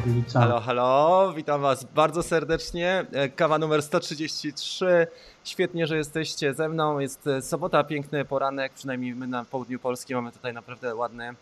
Pawlica. Halo, halo, witam Was bardzo serdecznie. E, Kawa numer 133. Świetnie, że jesteście ze mną. Jest e, sobota, piękny poranek, przynajmniej my na południu Polski mamy tutaj naprawdę ładny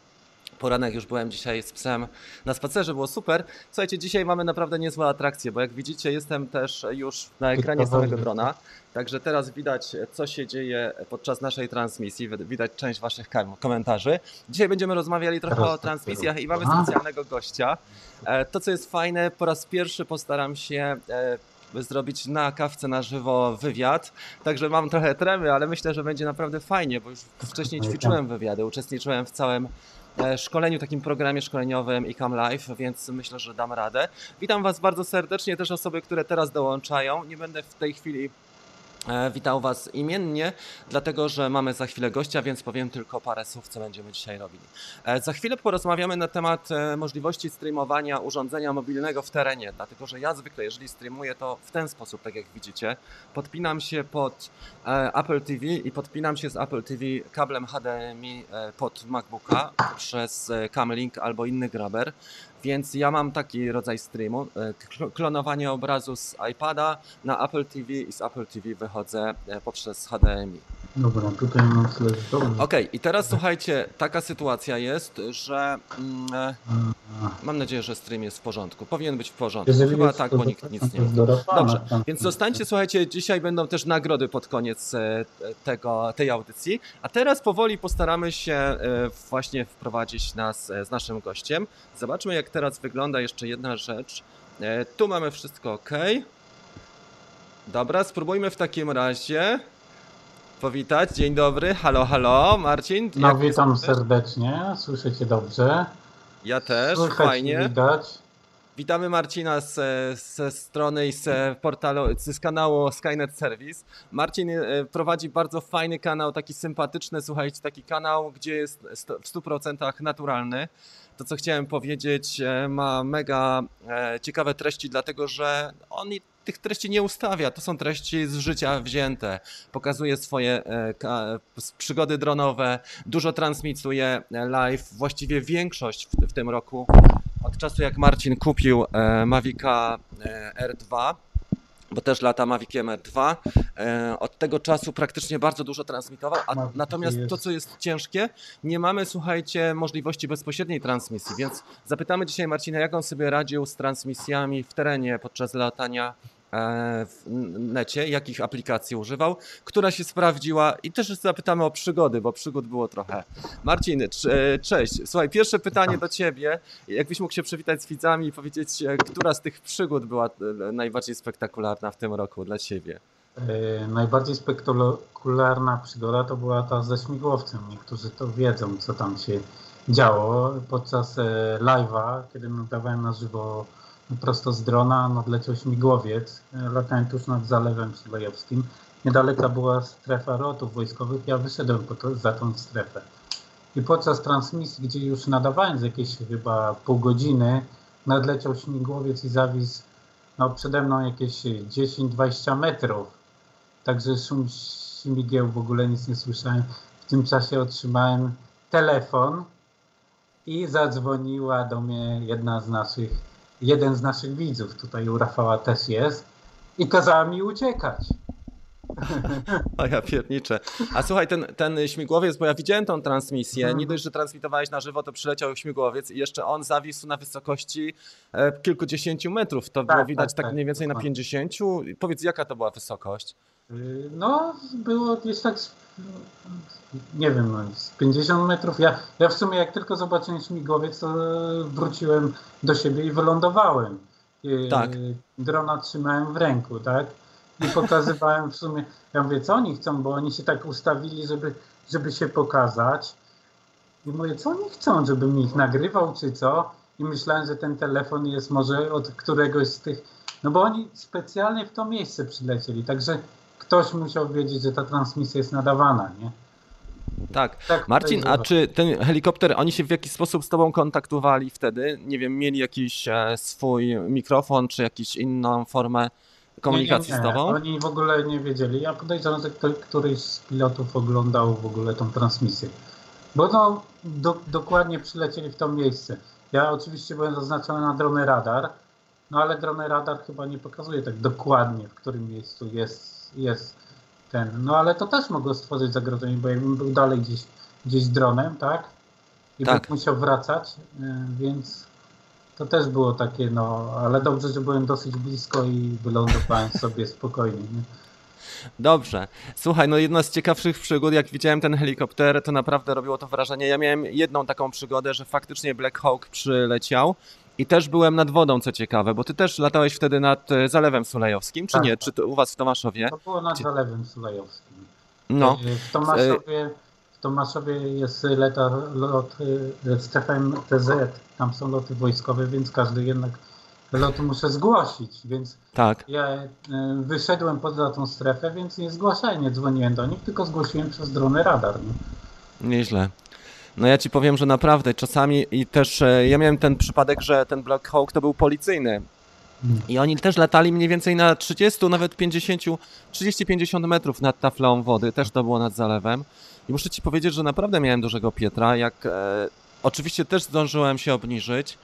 poranek. Już byłem dzisiaj z psem na spacerze, było super. Słuchajcie, dzisiaj mamy naprawdę niezłe atrakcje, bo jak widzicie jestem też już na ekranie samego drona. Także teraz widać, co się dzieje podczas naszej transmisji. Widać część Waszych komentarzy. Dzisiaj będziemy rozmawiali trochę o tak transmisjach i mamy specjalnego gościa. E, To, co jest fajne, po raz pierwszy postaram się e, zrobić na kawce na żywo wywiad. Także mam trochę tremy, ale myślę, że będzie naprawdę fajnie, bo już wcześniej ćwiczyłem wywiady, uczestniczyłem w całym szkoleniu, takim programie szkoleniowym ICAM Live, więc myślę, że dam radę. Witam Was bardzo serdecznie, też osoby, które teraz dołączają. Nie będę w tej chwili e, witał Was imiennie, dlatego że mamy za chwilę gościa, więc powiem tylko parę słów, co będziemy dzisiaj robili. E, Za chwilę porozmawiamy na temat e, możliwości streamowania urządzenia mobilnego w terenie, dlatego że ja zwykle, jeżeli streamuję, to w ten sposób, tak jak widzicie, podpinam się pod Apple TV i podpinam się z Apple TV kablem HDMI pod MacBooka przez Camlink albo inny grabber. Więc ja mam taki rodzaj streamu, e, kl- klonowanie obrazu z iPada na Apple TV i z Apple TV wychodzę e, poprzez HDMI. Dobra, tutaj mam tyle dobrze. Okej, i teraz słuchajcie, taka sytuacja jest, że mm, mam nadzieję, że stream jest w porządku. Powinien być w porządku. Jeżeli Chyba tak, bo nikt nic nie mówi. Dobrze, więc zostańcie, słuchajcie, dzisiaj będą też nagrody pod koniec e, tego, tej audycji. A teraz powoli postaramy się e, właśnie wprowadzić nas e, z naszym gościem. Zobaczmy, jak teraz wygląda jeszcze jedna rzecz. Tu mamy wszystko ok. Dobra, spróbujmy w takim razie powitać. Dzień dobry, halo, halo, Marcin. No witam jesteś? serdecznie, słyszę cię dobrze. Ja też, Słychać fajnie. widać. Witamy Marcina z, ze strony i z portalu, z kanału Skynet Service. Marcin e, prowadzi bardzo fajny kanał, taki sympatyczny, słuchajcie, taki kanał, gdzie jest w 100% naturalny. To, co chciałem powiedzieć, e, ma mega e, ciekawe treści, dlatego że on tych treści nie ustawia. To są treści z życia wzięte. Pokazuje swoje przygody dronowe, dużo transmituje live. Właściwie większość w tym roku od czasu jak Marcin kupił e, Mavica e, R2, bo też lata Maviciem R2, e, od tego czasu praktycznie bardzo dużo transmitował, a natomiast to, co jest ciężkie, nie mamy, słuchajcie, możliwości bezpośredniej transmisji, więc zapytamy dzisiaj Marcina, jak on sobie radził z transmisjami w terenie podczas latania w necie, jakich aplikacji używał, która się sprawdziła i też zapytamy o przygody, bo przygód było trochę. Marcin, e, cześć. Słuchaj, pierwsze pytanie do ciebie. Jakbyś mógł się przywitać z widzami i powiedzieć, e, która z tych przygód była e, najbardziej spektakularna w tym roku dla ciebie? E, najbardziej spektakularna przygoda to była ta ze śmigłowcem. Niektórzy to wiedzą, co tam się działo. Podczas e, live'a, kiedy nadawałem na żywo prosto z drona, nadleciał śmigłowiec. E, latałem tuż nad Zalewem Szulejowskim. Niedaleka była strefa rotów wojskowych. Ja wyszedłem to, za tą strefę. I podczas transmisji, gdzie już nadawałem jakieś chyba pół godziny, nadleciał śmigłowiec i zawisł no, przede mną jakieś 10-20 metrów. Także szum śmigieł, w ogóle nic nie słyszałem. W tym czasie otrzymałem telefon i zadzwoniła do mnie jedna z naszych, jeden z naszych widzów, tutaj u Rafała też jest, i kazała mi uciekać. O ja pierniczę. A słuchaj, ten, ten śmigłowiec, bo ja widziałem tą transmisję, Mhm. nie dość, że transmitowałeś na żywo, to przyleciał śmigłowiec i jeszcze on zawisł na wysokości e, kilkudziesięciu metrów. To było Tak, widać tak, tak, tak, mniej więcej na. 50. Powiedz, jaka to była wysokość? No, było gdzieś tak, nie wiem, no, z 50 metrów. Ja, ja w sumie jak tylko zobaczyłem śmigłowiec, to wróciłem do siebie i wylądowałem. Tak. Drona trzymałem w ręku, tak? I pokazywałem w sumie, ja mówię, co oni chcą, bo oni się tak ustawili, żeby, żeby się pokazać. I mówię, co oni chcą, żebym ich nagrywał, czy co? I myślałem, że ten telefon jest może od któregoś z tych, no bo oni specjalnie w to miejsce przylecieli, także ktoś musiał wiedzieć, że ta transmisja jest nadawana, nie? Tak. Tak Marcin, a czy ten helikopter, oni się w jakiś sposób z tobą kontaktowali wtedy? Nie wiem, mieli jakiś e, swój mikrofon, czy jakąś inną formę komunikacji nie, nie, nie. z tobą? Oni w ogóle nie wiedzieli. Ja podejrzewam, że któryś z pilotów oglądał w ogóle tą transmisję. Bo no, do, dokładnie przylecieli w to miejsce. Ja oczywiście byłem zaznaczony na drony radar, no ale drony radar chyba nie pokazuje tak dokładnie, w którym miejscu jest, jest ten. No ale to też mogło stworzyć zagrożenie, bo jakbym był dalej gdzieś, gdzieś dronem, tak? I Tak. bym musiał wracać, y, więc to też było takie, no, ale dobrze, że byłem dosyć blisko i wylądowałem sobie spokojnie. Nie? Dobrze. Słuchaj, no jedna z ciekawszych przygód, jak widziałem ten helikopter, to naprawdę robiło to wrażenie. Ja miałem jedną taką przygodę, że faktycznie Black Hawk przyleciał i też byłem nad wodą, co ciekawe, bo ty też latałeś wtedy nad e, Zalewem Sulejowskim, czy Tak, nie? tak. Czy to u was w Tomaszowie? To było nad Gdzie- Zalewem Sulejowskim. No, Y, W Tomaszowie, w Tomaszowie jest letar, lot strefem TZ, tam są loty wojskowe, więc każdy jednak lot muszę zgłosić, więc tak. ja wyszedłem poza tą strefę, więc nie zgłaszałem, nie dzwoniłem do nich, tylko zgłosiłem przez drony radar. Nie? Nieźle. No ja ci powiem, że naprawdę czasami i też e, ja miałem ten przypadek, że ten Black Hawk to był policyjny. I oni też latali mniej więcej na 30, nawet 50, 30-50 metrów nad taflą wody, też to było nad zalewem. I muszę ci powiedzieć, że naprawdę miałem dużego Pietra, jak e, oczywiście też zdążyłem się obniżyć,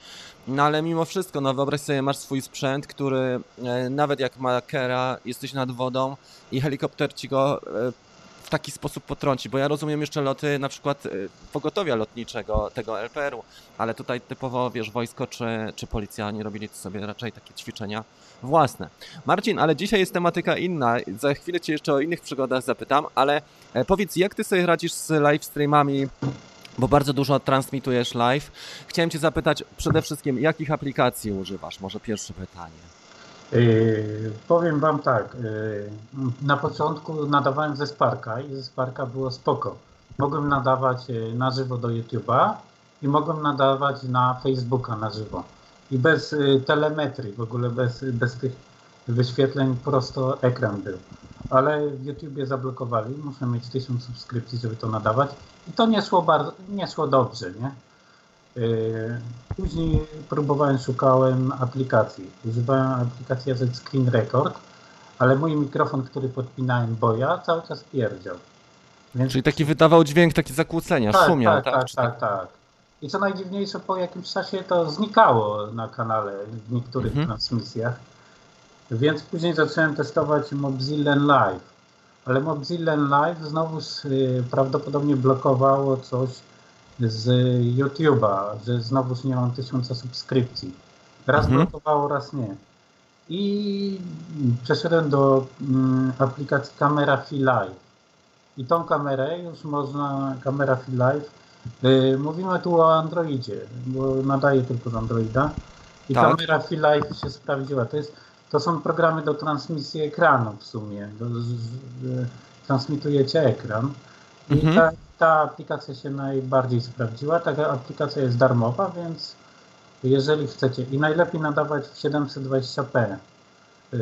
no ale mimo wszystko, no wyobraź sobie, masz swój sprzęt, który e, nawet jak ma kera, jesteś nad wodą i helikopter ci go e, taki sposób potrąci, bo ja rozumiem jeszcze loty na przykład e, pogotowia lotniczego, tego LPR-u, ale tutaj typowo, wiesz, wojsko czy, czy policja nie robili sobie raczej takie ćwiczenia własne. Marcin, ale dzisiaj jest tematyka inna. Za chwilę Cię jeszcze o innych przygodach zapytam, ale e, powiedz, jak Ty sobie radzisz z live streamami, bo bardzo dużo transmitujesz live. Chciałem Cię zapytać przede wszystkim, jakich aplikacji używasz? Może pierwsze pytanie. Yy, powiem Wam tak, yy, na początku nadawałem ze Sparka i ze Sparka było spoko. Mogłem nadawać yy, na żywo do YouTube'a i mogłem nadawać na Facebooka na żywo. I bez telemetrii, w ogóle bez, bez tych wyświetleń, prosto ekran był. Ale w YouTubie zablokowali, muszę mieć 1000 subskrypcji, żeby to nadawać. I to nie szło bardzo, nie szło dobrze, nie? Yy, Później próbowałem, szukałem aplikacji. Używałem aplikacji Z Screen Record, ale mój mikrofon, który podpinałem boja, cały czas pierdział. Więc Czyli taki wydawał dźwięk, takie zakłócenia, tak, szumiał, tak, tak? tak, Czy tak, tak. I co najdziwniejsze, po jakimś czasie to znikało na kanale w niektórych Mhm. transmisjach. Więc później zacząłem testować Mobzilla Live. Ale Mobzilla Live znowu y, prawdopodobnie blokowało coś z YouTube'a, że znowuż nie mam tysiąca subskrypcji. Raz Mhm. blokowało, raz nie. I przeszedłem do mm, aplikacji Camera Fi Live. I tą kamerę już można, kamera Fi Live, y, mówimy tu o Androidzie, bo nadaje tylko z Androida. I Tak. kamera Fi Live się sprawdziła. To, jest, to są programy do transmisji ekranu w sumie. Do, z, z, transmitujecie ekran. I Mhm. ta, ta aplikacja się najbardziej sprawdziła. Taka aplikacja jest darmowa, więc jeżeli chcecie i najlepiej nadawać w 720p. Yy,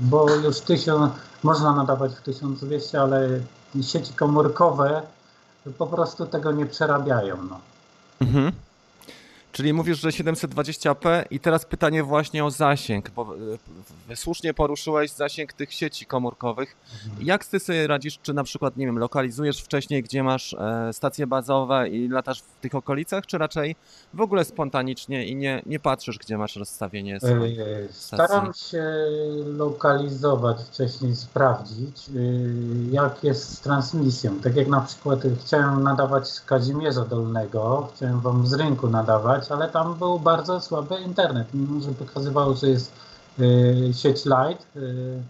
bo już 1000, można nadawać w 1200, ale sieci komórkowe po prostu tego nie przerabiają. No. Mhm. Czyli mówisz, że 720p i teraz pytanie właśnie o zasięg, bo e, słusznie poruszyłeś zasięg tych sieci komórkowych. Jak ty sobie radzisz, czy na przykład, nie wiem, lokalizujesz wcześniej, gdzie masz e, stacje bazowe i latasz w tych okolicach, czy raczej w ogóle spontanicznie i nie, nie patrzysz, gdzie masz rozstawienie swoich? Yy, Staram się lokalizować wcześniej, sprawdzić, yy, jak jest z transmisją. Tak jak na przykład yy, chciałem nadawać z Kazimierza Dolnego, chciałem wam z rynku nadawać, ale tam był bardzo słaby internet. Mimo, że pokazywało, że jest yy, sieć light, yy,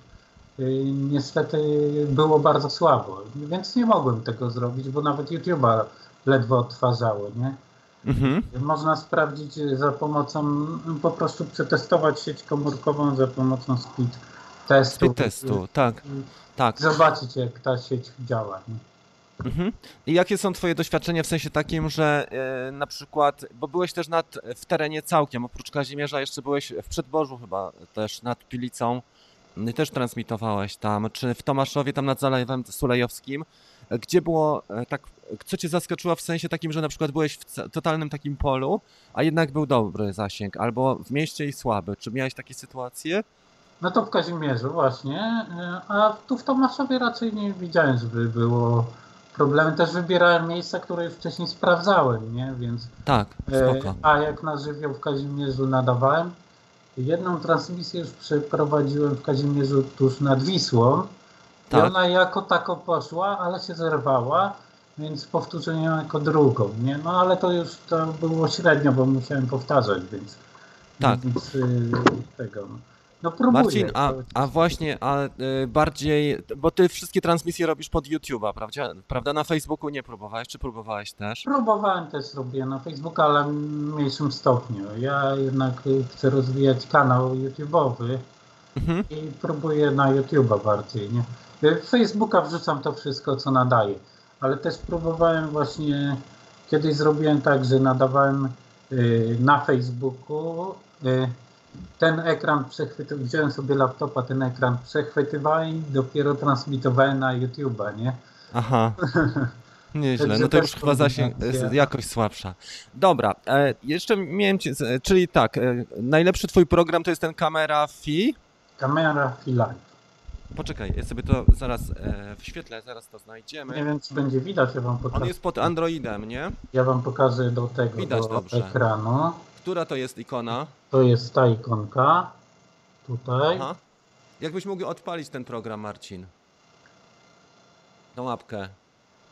yy, niestety było bardzo słabo, więc nie mogłem tego zrobić, bo nawet YouTube'a ledwo odtwarzało, nie? Mhm. Można sprawdzić za pomocą, po prostu przetestować sieć komórkową za pomocą speed testu. Speed testu, tak, tak. Zobaczyć jak ta sieć działa. nie? Mhm. I jakie są twoje doświadczenia w sensie takim, że e, na przykład, bo byłeś też nad, w terenie całkiem, oprócz Kazimierza jeszcze byłeś w Przedborzu chyba też nad Pilicą i też transmitowałeś tam, czy w Tomaszowie tam nad Zalewem Sulejowskim, e, gdzie było e, tak, co cię zaskoczyło w sensie takim, że na przykład byłeś w totalnym takim polu, a jednak był dobry zasięg, albo w mieście i słaby. Czy miałeś takie sytuacje? No to w Kazimierzu właśnie, y, a tu w Tomaszowie raczej nie widziałem, żeby było problemy. Też wybierałem miejsca, które już wcześniej sprawdzałem, nie? Więc Tak, e, spoko. a jak na żywioł w Kazimierzu nadawałem, jedną transmisję już przeprowadziłem w Kazimierzu tuż nad Wisłą. I Tak. ona jako tako poszła, ale się zerwała, więc powtórzyłem ją jako drugą, nie? No ale to już to było średnio, bo musiałem powtarzać, więc... Tak. Więc y, tego... no. Próbuję. Marcin, a, a właśnie, a y, bardziej, bo ty wszystkie transmisje robisz pod YouTube'a, prawda? Prawda? Na Facebooku nie próbowałeś, czy próbowałeś też? Próbowałem też robię na Facebooka, ale w mniejszym stopniu. Ja jednak y, chcę rozwijać kanał YouTube'owy Mhm. i próbuję na YouTube'a bardziej, nie? W Facebooka wrzucam to wszystko, co nadaję, ale też próbowałem właśnie, kiedyś zrobiłem tak, że nadawałem y, na Facebooku, y, ten ekran przechwytywałem, wziąłem sobie laptopa, ten ekran przechwytywałem i dopiero transmitowałem na YouTube'a, nie? Aha. Nieźle, no to już chyba zasięg, kombinacja. jest jakoś słabsza. Dobra, e, jeszcze miałem cię, czyli tak, e, najlepszy twój program to jest ten Camera Fi. Kamera i live. Poczekaj, ja sobie to zaraz e, wyświetlę, zaraz to Nie znajdziemy. wiem, czy będzie widać, ja wam On pokażę. jest pod Androidem, nie? Ja wam pokażę do tego Widać do dobrze. ekranu. Która to jest ikona? To jest ta ikonka. Tutaj. Aha. Jakbyś mógł odpalić ten program, Marcin? Tą łapkę.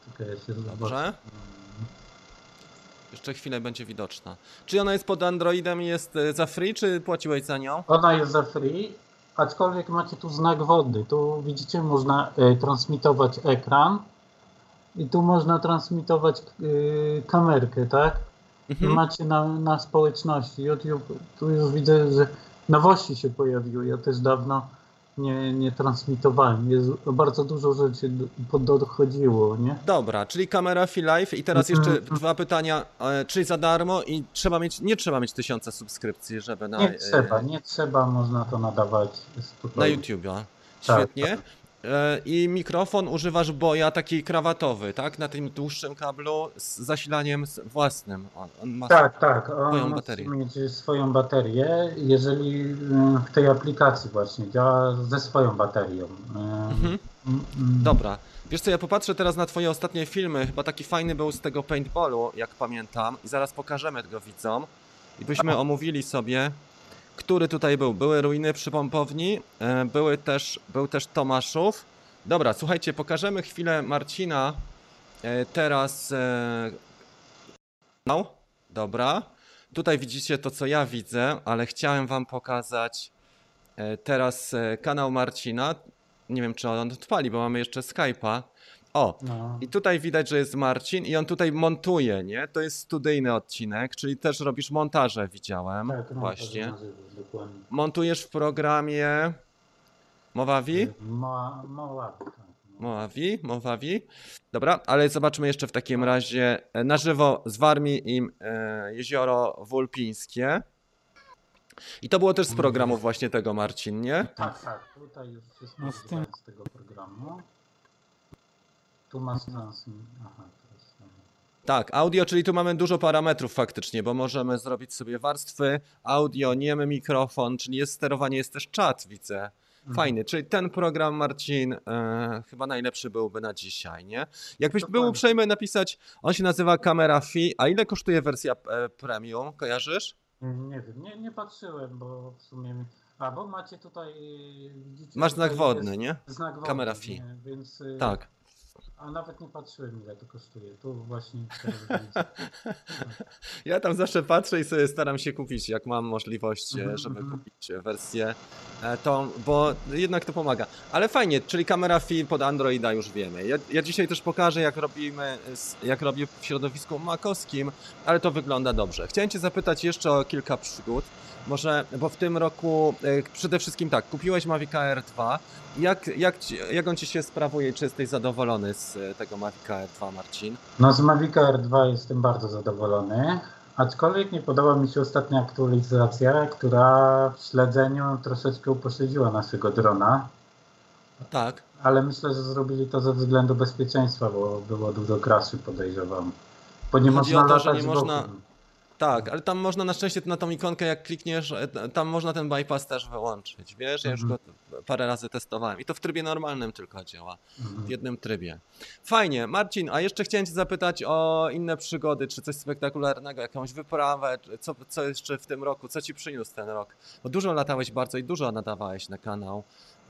Czekaj, ja się zobaczę. Dobrze? Jeszcze chwilę będzie widoczna. Czy ona jest pod Androidem i jest e, za free, czy płaciłeś za nią? Ona jest za free, aczkolwiek macie tu znak wody. Tu widzicie, można e, transmitować ekran i tu można transmitować e, kamerkę, tak? Mhm. macie na, na społeczności. YouTube, tu już widzę, że nowości się pojawiły. Ja też dawno nie, nie transmitowałem. Jest bardzo dużo rzeczy do- podchodziło, nie? Dobra, czyli kamera Fi Live i teraz jeszcze Mhm. dwa pytania. E, Czy za darmo i trzeba mieć, nie trzeba mieć tysiąca subskrypcji, żeby na, Nie e, trzeba, nie trzeba, można to nadawać na spokojnie. YouTube'a. Tak, Świetnie. E, I mikrofon używasz boja taki krawatowy, tak? Na tym dłuższym kablu z zasilaniem własnym. On, on ma Tak, tak. Swoją On baterię. musi mieć swoją baterię, jeżeli y, w tej aplikacji właśnie działa ze swoją baterią. Y, Mhm. mm, mm. Dobra. Wiesz co, ja popatrzę teraz na twoje ostatnie filmy. Chyba taki fajny był z tego paintballu, jak pamiętam. I zaraz pokażemy go widzom. I byśmy omówili sobie, który tutaj był. Były ruiny przy pompowni, e, były też, był też Tomaszów. Dobra, słuchajcie, pokażemy chwilę Marcina. E, Teraz... e, No, dobra. Tutaj widzicie to, co ja widzę, ale chciałem wam pokazać teraz kanał Marcina. Nie wiem, czy on odpali, bo mamy jeszcze Skype'a. O, No. i tutaj widać, że jest Marcin i on tutaj montuje, nie? To jest studyjny odcinek, czyli też robisz montaże, widziałem. Tak, no, Właśnie. dokładnie. Montujesz w programie Mowavi? Mo, Moabi, tak. no. Mowavi, Mowavi. Dobra, ale zobaczmy jeszcze w takim razie e, na żywo z Warmii i e, Jezioro Wulpińskie. I to było też z programu właśnie tego Marcin, nie? Tak, tak. Tutaj już wszystko No z tego programu. Tu masz transmit. Aha, teraz. Tak, audio, czyli tu mamy dużo parametrów faktycznie, bo możemy zrobić sobie warstwy, audio, niemy mikrofon, czyli jest sterowanie, jest też czat, widzę. Fajny, czyli ten program, Marcin, e, chyba najlepszy byłby na dzisiaj, nie? Jakbyś był Dokładnie. uprzejmy napisać, on się nazywa Camera Fi, a ile kosztuje wersja e, premium, kojarzysz? Nie wiem, nie, nie patrzyłem, bo w sumie. mi- A bo macie tutaj. Widzicie, Masz znak tutaj wodny, jest nie? Znak wodny, Kamera fi. Więc. y, Tak. A nawet nie patrzyłem, ile to kosztuje. Tu właśnie. Ja tam zawsze patrzę i sobie staram się kupić, jak mam możliwość, e, Mhm, żeby mhm. kupić wersję e, tą, bo jednak to pomaga. Ale fajnie, czyli kamera film pod Androida już wiemy. Ja, ja dzisiaj też pokażę, jak robimy, jak robię w środowisku makowskim, ale to wygląda dobrze. Chciałem Cię zapytać jeszcze o kilka przygód. Może, bo w tym roku e, przede wszystkim tak, kupiłeś Mavic Air 2. Jak, jak, jak on Ci się sprawuje? Czy jesteś zadowolony z e, tego Mavic Air 2, Marcin? No z Mavica R2 jestem bardzo zadowolony. Aczkolwiek nie podoba mi się ostatnia aktualizacja, która w śledzeniu troszeczkę upośledziła naszego drona. Tak. Ale myślę, że zrobili to ze względu bezpieczeństwa, bo było dużo kraszy, podejrzewam. Bo nie Chodzi można to, że nie można-. Tak, ale tam można na szczęście na tą ikonkę, jak klikniesz, e, tam można ten bypass też wyłączyć. Wiesz, ja już go Mhm. parę razy testowałem i to w trybie normalnym tylko działa. Mhm. W jednym trybie. Fajnie. Marcin, a jeszcze chciałem Cię zapytać o inne przygody, czy coś spektakularnego, jakąś wyprawę, co, co jeszcze w tym roku, co Ci przyniósł ten rok? Bo dużo latałeś bardzo i dużo nadawałeś na kanał.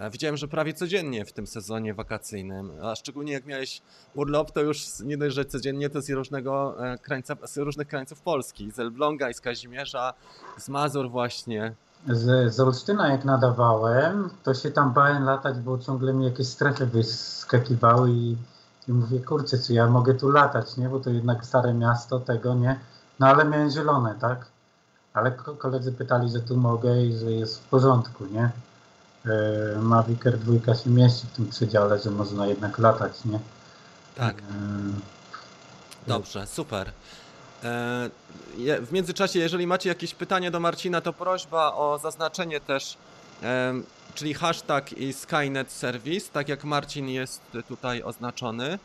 Widziałem, że prawie codziennie w tym sezonie wakacyjnym, a szczególnie jak miałeś urlop, to już nie dość, że codziennie to z różnego e, krańca, z różnych krańców Polski, z Elbląga i z Kazimierza, z Mazur właśnie. Z, z Olsztyna jak nadawałem, to się tam bałem latać, bo ciągle mi jakieś strefy wyskakiwały i, i mówię, kurczę, czy ja mogę tu latać, nie? Bo to jednak stare miasto, tego, nie? No ale miałem zielone, tak? Ale ko- koledzy pytali, że tu mogę i że jest w porządku, nie? E, Mavic Air 2 się mieści w tym przedziale, że można jednak latać, nie? Tak. E, Dobrze, super. E, W międzyczasie, jeżeli macie jakieś pytanie do Marcina, to prośba o zaznaczenie też, em, czyli hashtag i Skynet Service, tak jak Marcin jest tutaj oznaczony,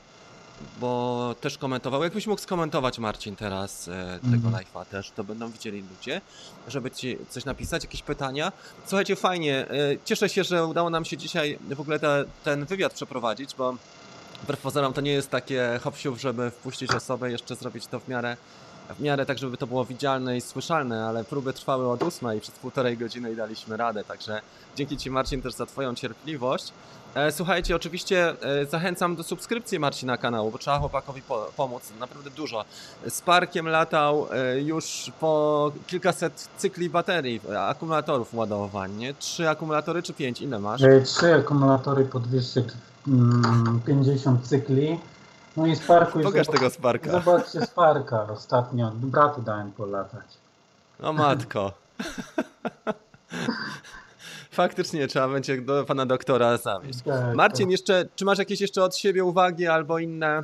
bo też komentował. Jakbyś mógł skomentować Marcin teraz e, tego Mhm. live'a też, to będą widzieli ludzie, żeby ci coś napisać, jakieś pytania. Słuchajcie, fajnie. e, Cieszę się, że udało nam się dzisiaj w ogóle te, ten wywiad przeprowadzić, bo wbrew pozorom to nie jest takie hop siup, żeby wpuścić osobę, jeszcze zrobić to w miarę, w miarę tak, żeby to było widzialne i słyszalne, ale próby trwały od ósmej przez półtorej godziny i daliśmy radę, także dzięki Ci Marcin też za Twoją cierpliwość. E, Słuchajcie, oczywiście e, zachęcam do subskrypcji Marcina kanału, bo trzeba chłopakowi po pomóc, naprawdę dużo. Z Parkiem latał e, już po kilkaset cykli baterii, akumulatorów ładowań, nie? Trzy akumulatory czy pięć? Ile masz? Trzy akumulatory po 250 cykli. No i Sparku Pokaż tego Sparka. Zobaczcie Sparka ostatnio. Bratu dałem polatać. O matko. Faktycznie trzeba będzie do pana doktora zawieźć. Tak, Marcin, jeszcze, czy masz jakieś jeszcze od siebie uwagi albo inne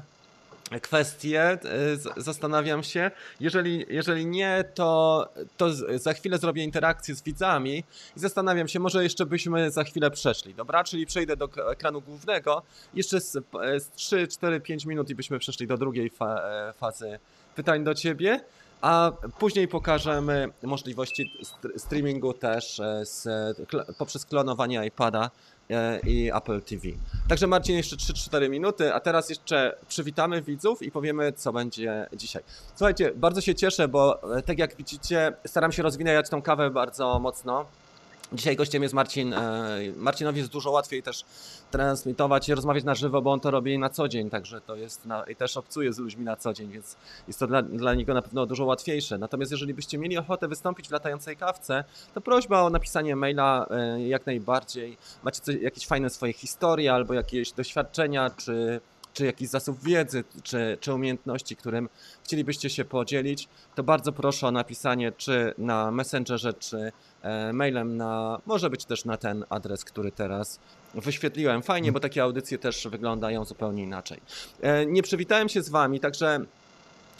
kwestie? Z- Zastanawiam się. Jeżeli, jeżeli nie, to, to za chwilę zrobię interakcję z widzami i zastanawiam się, może jeszcze byśmy za chwilę przeszli, dobra? Czyli przejdę do ekranu głównego, jeszcze z, z 3, 4, 5 minut i byśmy przeszli do drugiej fa e, fazy pytań do ciebie. A później pokażemy możliwości st- streamingu też e, z, poprzez klonowanie iPada e, i Apple TV. Także Marcin, jeszcze 3-4 minuty, a teraz jeszcze przywitamy widzów i powiemy, co będzie dzisiaj. Słuchajcie, bardzo się cieszę, bo e, tak jak widzicie, staram się rozwijać tą kawę bardzo mocno. Dzisiaj gościem jest Marcin. e, Marcinowi jest dużo łatwiej też transmitować i rozmawiać na żywo, bo on to robi na co dzień, także to jest na, i też obcuje z ludźmi na co dzień, więc jest to dla, dla niego na pewno dużo łatwiejsze. Natomiast jeżeli byście mieli ochotę wystąpić w latającej kawce, to prośba o napisanie maila e, jak najbardziej. Macie jakieś fajne swoje historie albo jakieś doświadczenia, czy, czy jakiś zasób wiedzy, czy, czy umiejętności, którym chcielibyście się podzielić, to bardzo proszę o napisanie czy na Messengerze, czy e, mailem na, może być też na ten adres, który teraz wyświetliłem. Fajnie, bo takie audycje też wyglądają zupełnie inaczej. E, Nie przywitałem się z Wami, także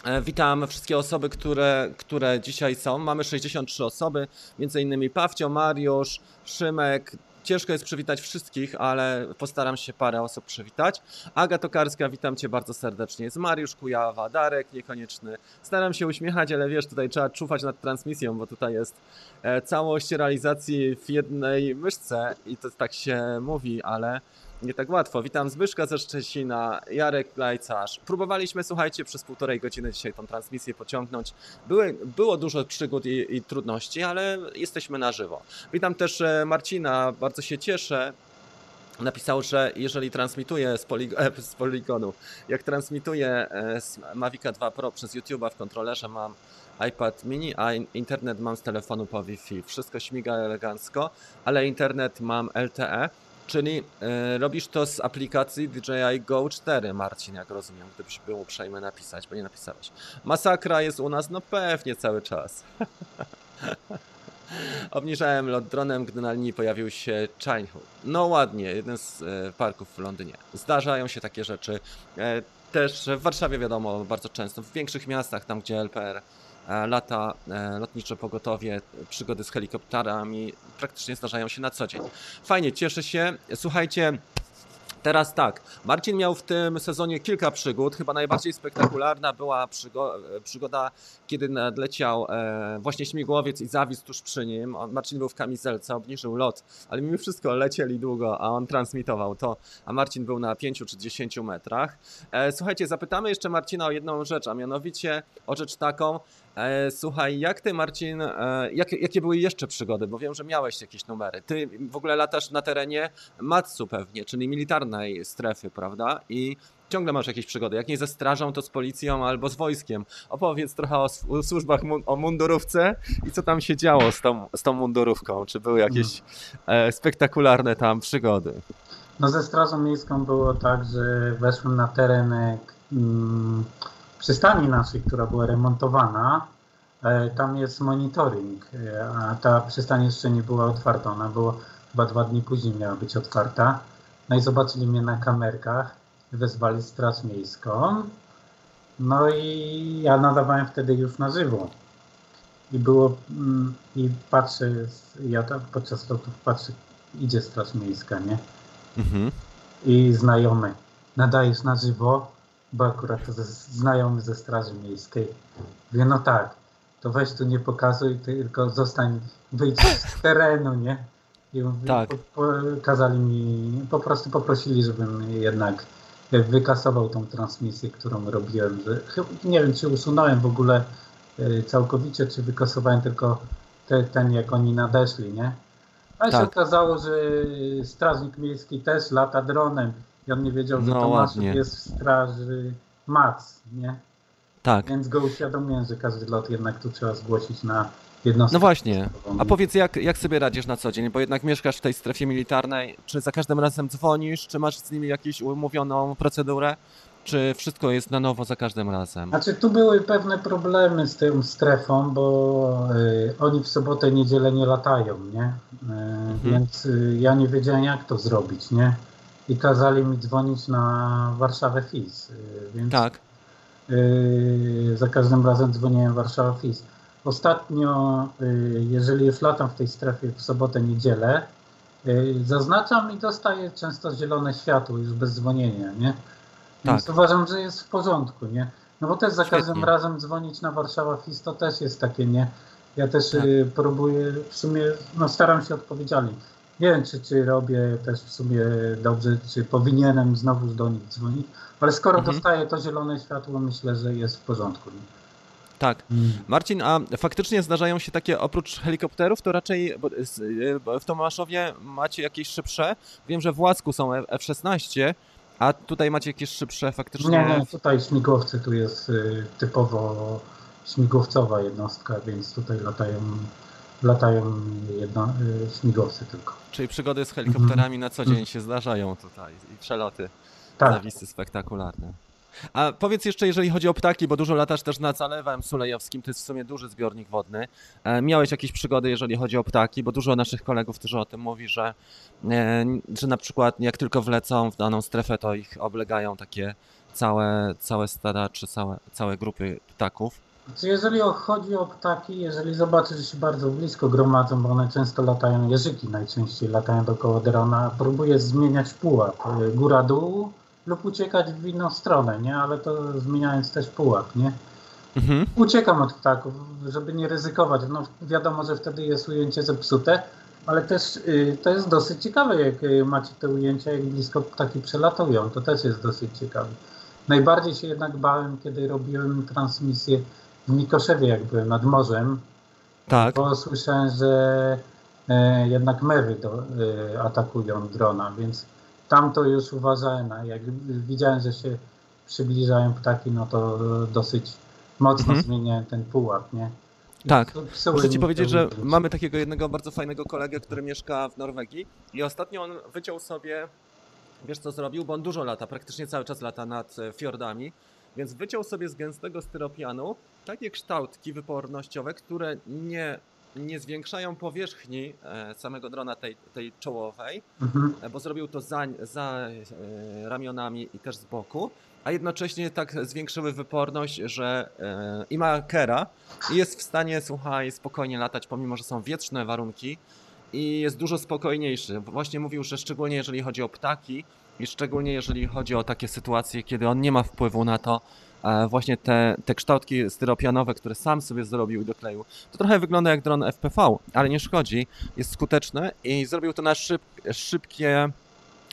e, witam wszystkie osoby, które, które dzisiaj są. Mamy 63 osoby, między innymi Pawcio, Mariusz, Szymek. Ciężko jest przywitać wszystkich, ale postaram się parę osób przywitać. Aga Tokarska, witam Cię bardzo serdecznie. Jest Mariusz Kujawa, Darek Niekonieczny. Staram się uśmiechać, ale wiesz, tutaj trzeba czuwać nad transmisją, bo tutaj jest e, całość realizacji w jednej myszce i to tak się mówi, ale nie tak łatwo. Witam Zbyszka ze Szczecina, Jarek Plajcarz. Próbowaliśmy, słuchajcie, przez półtorej godziny dzisiaj tą transmisję pociągnąć. Były, było dużo przygód i, i trudności, ale jesteśmy na żywo. Witam też e, Marcina, bardzo się cieszę. Napisał, że jeżeli transmituje z, polig e, z poligonu, jak transmituję e, z Mavica 2 Pro przez YouTube'a w kontrolerze mam iPad mini, a in- internet mam z telefonu po Wi-Fi. Wszystko śmiga elegancko, ale internet mam LTE, czyli e, robisz to z aplikacji DJI Go 4, Marcin, jak rozumiem, gdybyś był uprzejmy napisać, bo nie napisałeś. Masakra jest u nas, no pewnie cały czas. Obniżałem lot dronem, gdy na linii pojawił się Childhood. No ładnie, jeden z e, parków w Londynie. Zdarzają się takie rzeczy. E, też w Warszawie wiadomo bardzo często, w większych miastach, tam gdzie LPR lata, e, lotnicze pogotowie, przygody z helikopterami praktycznie zdarzają się na co dzień. Fajnie, cieszę się. Słuchajcie, Teraz tak, Marcin miał w tym sezonie kilka przygód. Chyba najbardziej spektakularna była przygo przygoda, kiedy nadleciał e, właśnie śmigłowiec i zawisł tuż przy nim. Marcin był w kamizelce, obniżył lot, ale mimo wszystko lecieli długo, a on transmitował to, a Marcin był na 5 czy 10 metrach. E, słuchajcie, zapytamy jeszcze Marcina o jedną rzecz, a mianowicie o rzecz taką, E, słuchaj, jak ty Marcin, e, jak, jakie były jeszcze przygody? Bo wiem, że miałeś jakieś numery. Ty w ogóle latasz na terenie Matsu pewnie, czyli militarnej strefy, prawda? I ciągle masz jakieś przygody. Jak nie ze strażą, to z policją albo z wojskiem. Opowiedz trochę o, o służbach, o mundurówce i co tam się działo z tą, z tą mundurówką. Czy były jakieś e, spektakularne tam przygody? No ze strażą miejską było tak, że weszłem na teren mm, przystani naszej, która była remontowana, e, tam jest monitoring, e, a ta przystań jeszcze nie była otwarta. Ona była chyba dwa dni później miała być otwarta. No i zobaczyli mnie na kamerkach, wezwali straż miejską. No i ja nadawałem wtedy już na żywo. I było, mm, i patrzę, ja tam podczas lotów patrzę, idzie straż miejska, nie? Mhm. I znajomy, nadajesz na żywo, bo akurat to znajomy ze Straży Miejskiej. Wie, no tak, to weź tu nie pokazuj, tylko zostań, wyjdź z terenu, nie? I tak. po, po, kazali mi, po prostu poprosili, żebym jednak wykasował tą transmisję, którą robiłem. Że, nie wiem, czy usunąłem w ogóle e, całkowicie, czy wykasowałem tylko te, ten, jak oni nadeszli, nie? A tak. się okazało, że strażnik miejski też lata dronem i on nie wiedział, że no, Tomaszów jest w straży Mac, nie? Tak. Więc go uświadomiłem, że każdy lot jednak tu trzeba zgłosić na jednostkę. No właśnie. A powiedz, jak, jak sobie radzisz na co dzień? Bo jednak mieszkasz w tej strefie militarnej. Czy za każdym razem dzwonisz? Czy masz z nimi jakąś umówioną procedurę? Czy wszystko jest na nowo za każdym razem? Znaczy, tu były pewne problemy z tą strefą, bo y, oni w sobotę niedzielę nie latają, nie? Y, mhm. Więc y, ja nie wiedziałem, jak to zrobić, nie? I kazali mi dzwonić na Warszawę FIS. Y, więc tak. Y, za każdym razem dzwoniłem Warszawa FIS. Ostatnio, y, jeżeli już latam w tej strefie w sobotę, niedzielę, zaznaczam i dostaję często zielone światło już bez dzwonienia, nie? Więc tak. uważam, że jest w porządku, nie? No bo też za Świetnie. każdym razem dzwonić na Warszawa FIS to też jest takie, nie? Ja też tak. próbuję, w sumie, no staram się odpowiedzialnie nie wiem, czy, czy robię też w sumie dobrze, czy powinienem znowu do nich dzwonić, ale skoro mhm. dostaję to zielone światło, myślę, że jest w porządku. Tak. Mm. Marcin, a faktycznie zdarzają się takie, oprócz helikopterów, to raczej w Tomaszowie macie jakieś szybsze? Wiem, że w Łasku są F-16, a tutaj macie jakieś szybsze faktycznie? Nie, nie, tutaj śmigłowcy, tu jest y, typowo śmigłowcowa jednostka, więc tutaj latają latają jedno, y, śmigłowce tylko. Czyli przygody z helikopterami na co dzień się zdarzają tutaj i przeloty, tak. zawisy spektakularne. A powiedz jeszcze, jeżeli chodzi o ptaki, bo dużo latasz też nad Zalewem Sulejowskim, to jest w sumie duży zbiornik wodny. E, miałeś jakieś przygody, jeżeli chodzi o ptaki, bo dużo naszych kolegów też o tym mówi, że, e, że na przykład jak tylko wlecą w daną strefę, to ich oblegają takie całe, całe stada czy całe, całe grupy ptaków. Jeżeli chodzi o ptaki, jeżeli zobaczysz, że się bardzo blisko gromadzą, bo one często latają, jeżyki najczęściej latają dookoła drona, próbuję zmieniać pułap, y, góra-dół lub uciekać w inną stronę, nie? Ale to zmieniając też pułap, nie? Mhm. Uciekam od ptaków, żeby nie ryzykować. No wiadomo, że wtedy jest ujęcie zepsute, ale też y, to jest dosyć ciekawe, jak y, macie te ujęcia, jak blisko ptaki przelatują. To też jest dosyć ciekawe. Najbardziej się jednak bałem, kiedy robiłem transmisję w Mikoszewie, jak byłem nad morzem, tak. bo słyszałem, że e, jednak mewy do, e, atakują drona, więc tam to już uważałem, a jak widziałem, że się przybliżają ptaki, no to dosyć mocno mhm. zmieniałem ten pułap, nie? tak. Muszę ci powiedzieć, że mamy takiego jednego bardzo fajnego kolegę, który mieszka w Norwegii i ostatnio on wyciął sobie, wiesz co zrobił, bo on dużo lata, praktycznie cały czas lata nad e, fiordami więc wyciął sobie z gęstego styropianu takie kształtki wypornościowe, które nie, nie zwiększają powierzchni e, samego drona tej, tej czołowej, mhm. E, bo zrobił to za, za e, ramionami i też z boku, a jednocześnie tak zwiększyły wyporność, że i ma kera i jest w stanie, słuchaj, spokojnie latać, pomimo, że są wietrzne warunki i jest dużo spokojniejszy. Właśnie mówił, że szczególnie jeżeli chodzi o ptaki, i szczególnie jeżeli chodzi o takie sytuacje, kiedy on nie ma wpływu na to, e, właśnie te, te kształtki styropianowe, które sam sobie zrobił i dokleił. To trochę wygląda jak dron FPV, ale nie szkodzi, jest skuteczny i zrobił to na szyb, szybkie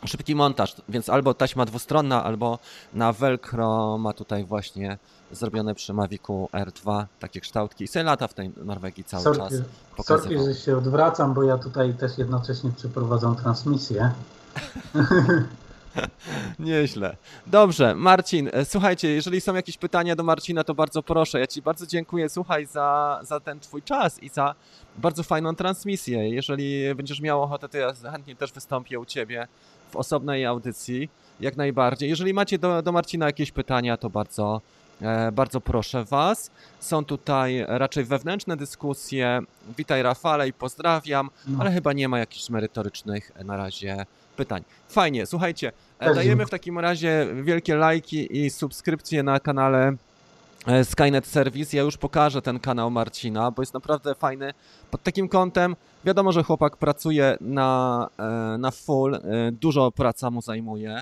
szybki montaż, więc albo taśma dwustronna, albo na Velcro ma tutaj właśnie zrobione przy Mavicu R2 takie kształtki. I sobie lata w tej Norwegii cały Sorki, czas. sorki, Pokazywał. że się odwracam, bo ja tutaj też jednocześnie przeprowadzam transmisję. Nieźle. Dobrze, Marcin, e, słuchajcie, jeżeli są jakieś pytania do Marcina, to bardzo proszę. Ja Ci bardzo dziękuję, słuchaj, za, za ten Twój czas i za bardzo fajną transmisję. Jeżeli będziesz miał ochotę, to ja chętnie też wystąpię u Ciebie w osobnej audycji, jak najbardziej. Jeżeli macie do, do Marcina jakieś pytania, to bardzo, bardzo proszę Was. Są tutaj raczej wewnętrzne dyskusje. Witaj Rafale i pozdrawiam, No. ale chyba nie ma jakichś merytorycznych e, na razie pytań. Fajnie, słuchajcie, e, dajemy w takim razie wielkie lajki i subskrypcje na kanale e, Skynet Service. Ja już pokażę ten kanał Marcina, bo jest naprawdę fajny pod takim kątem. Wiadomo, że chłopak pracuje na, e, na full, e, dużo praca mu zajmuje,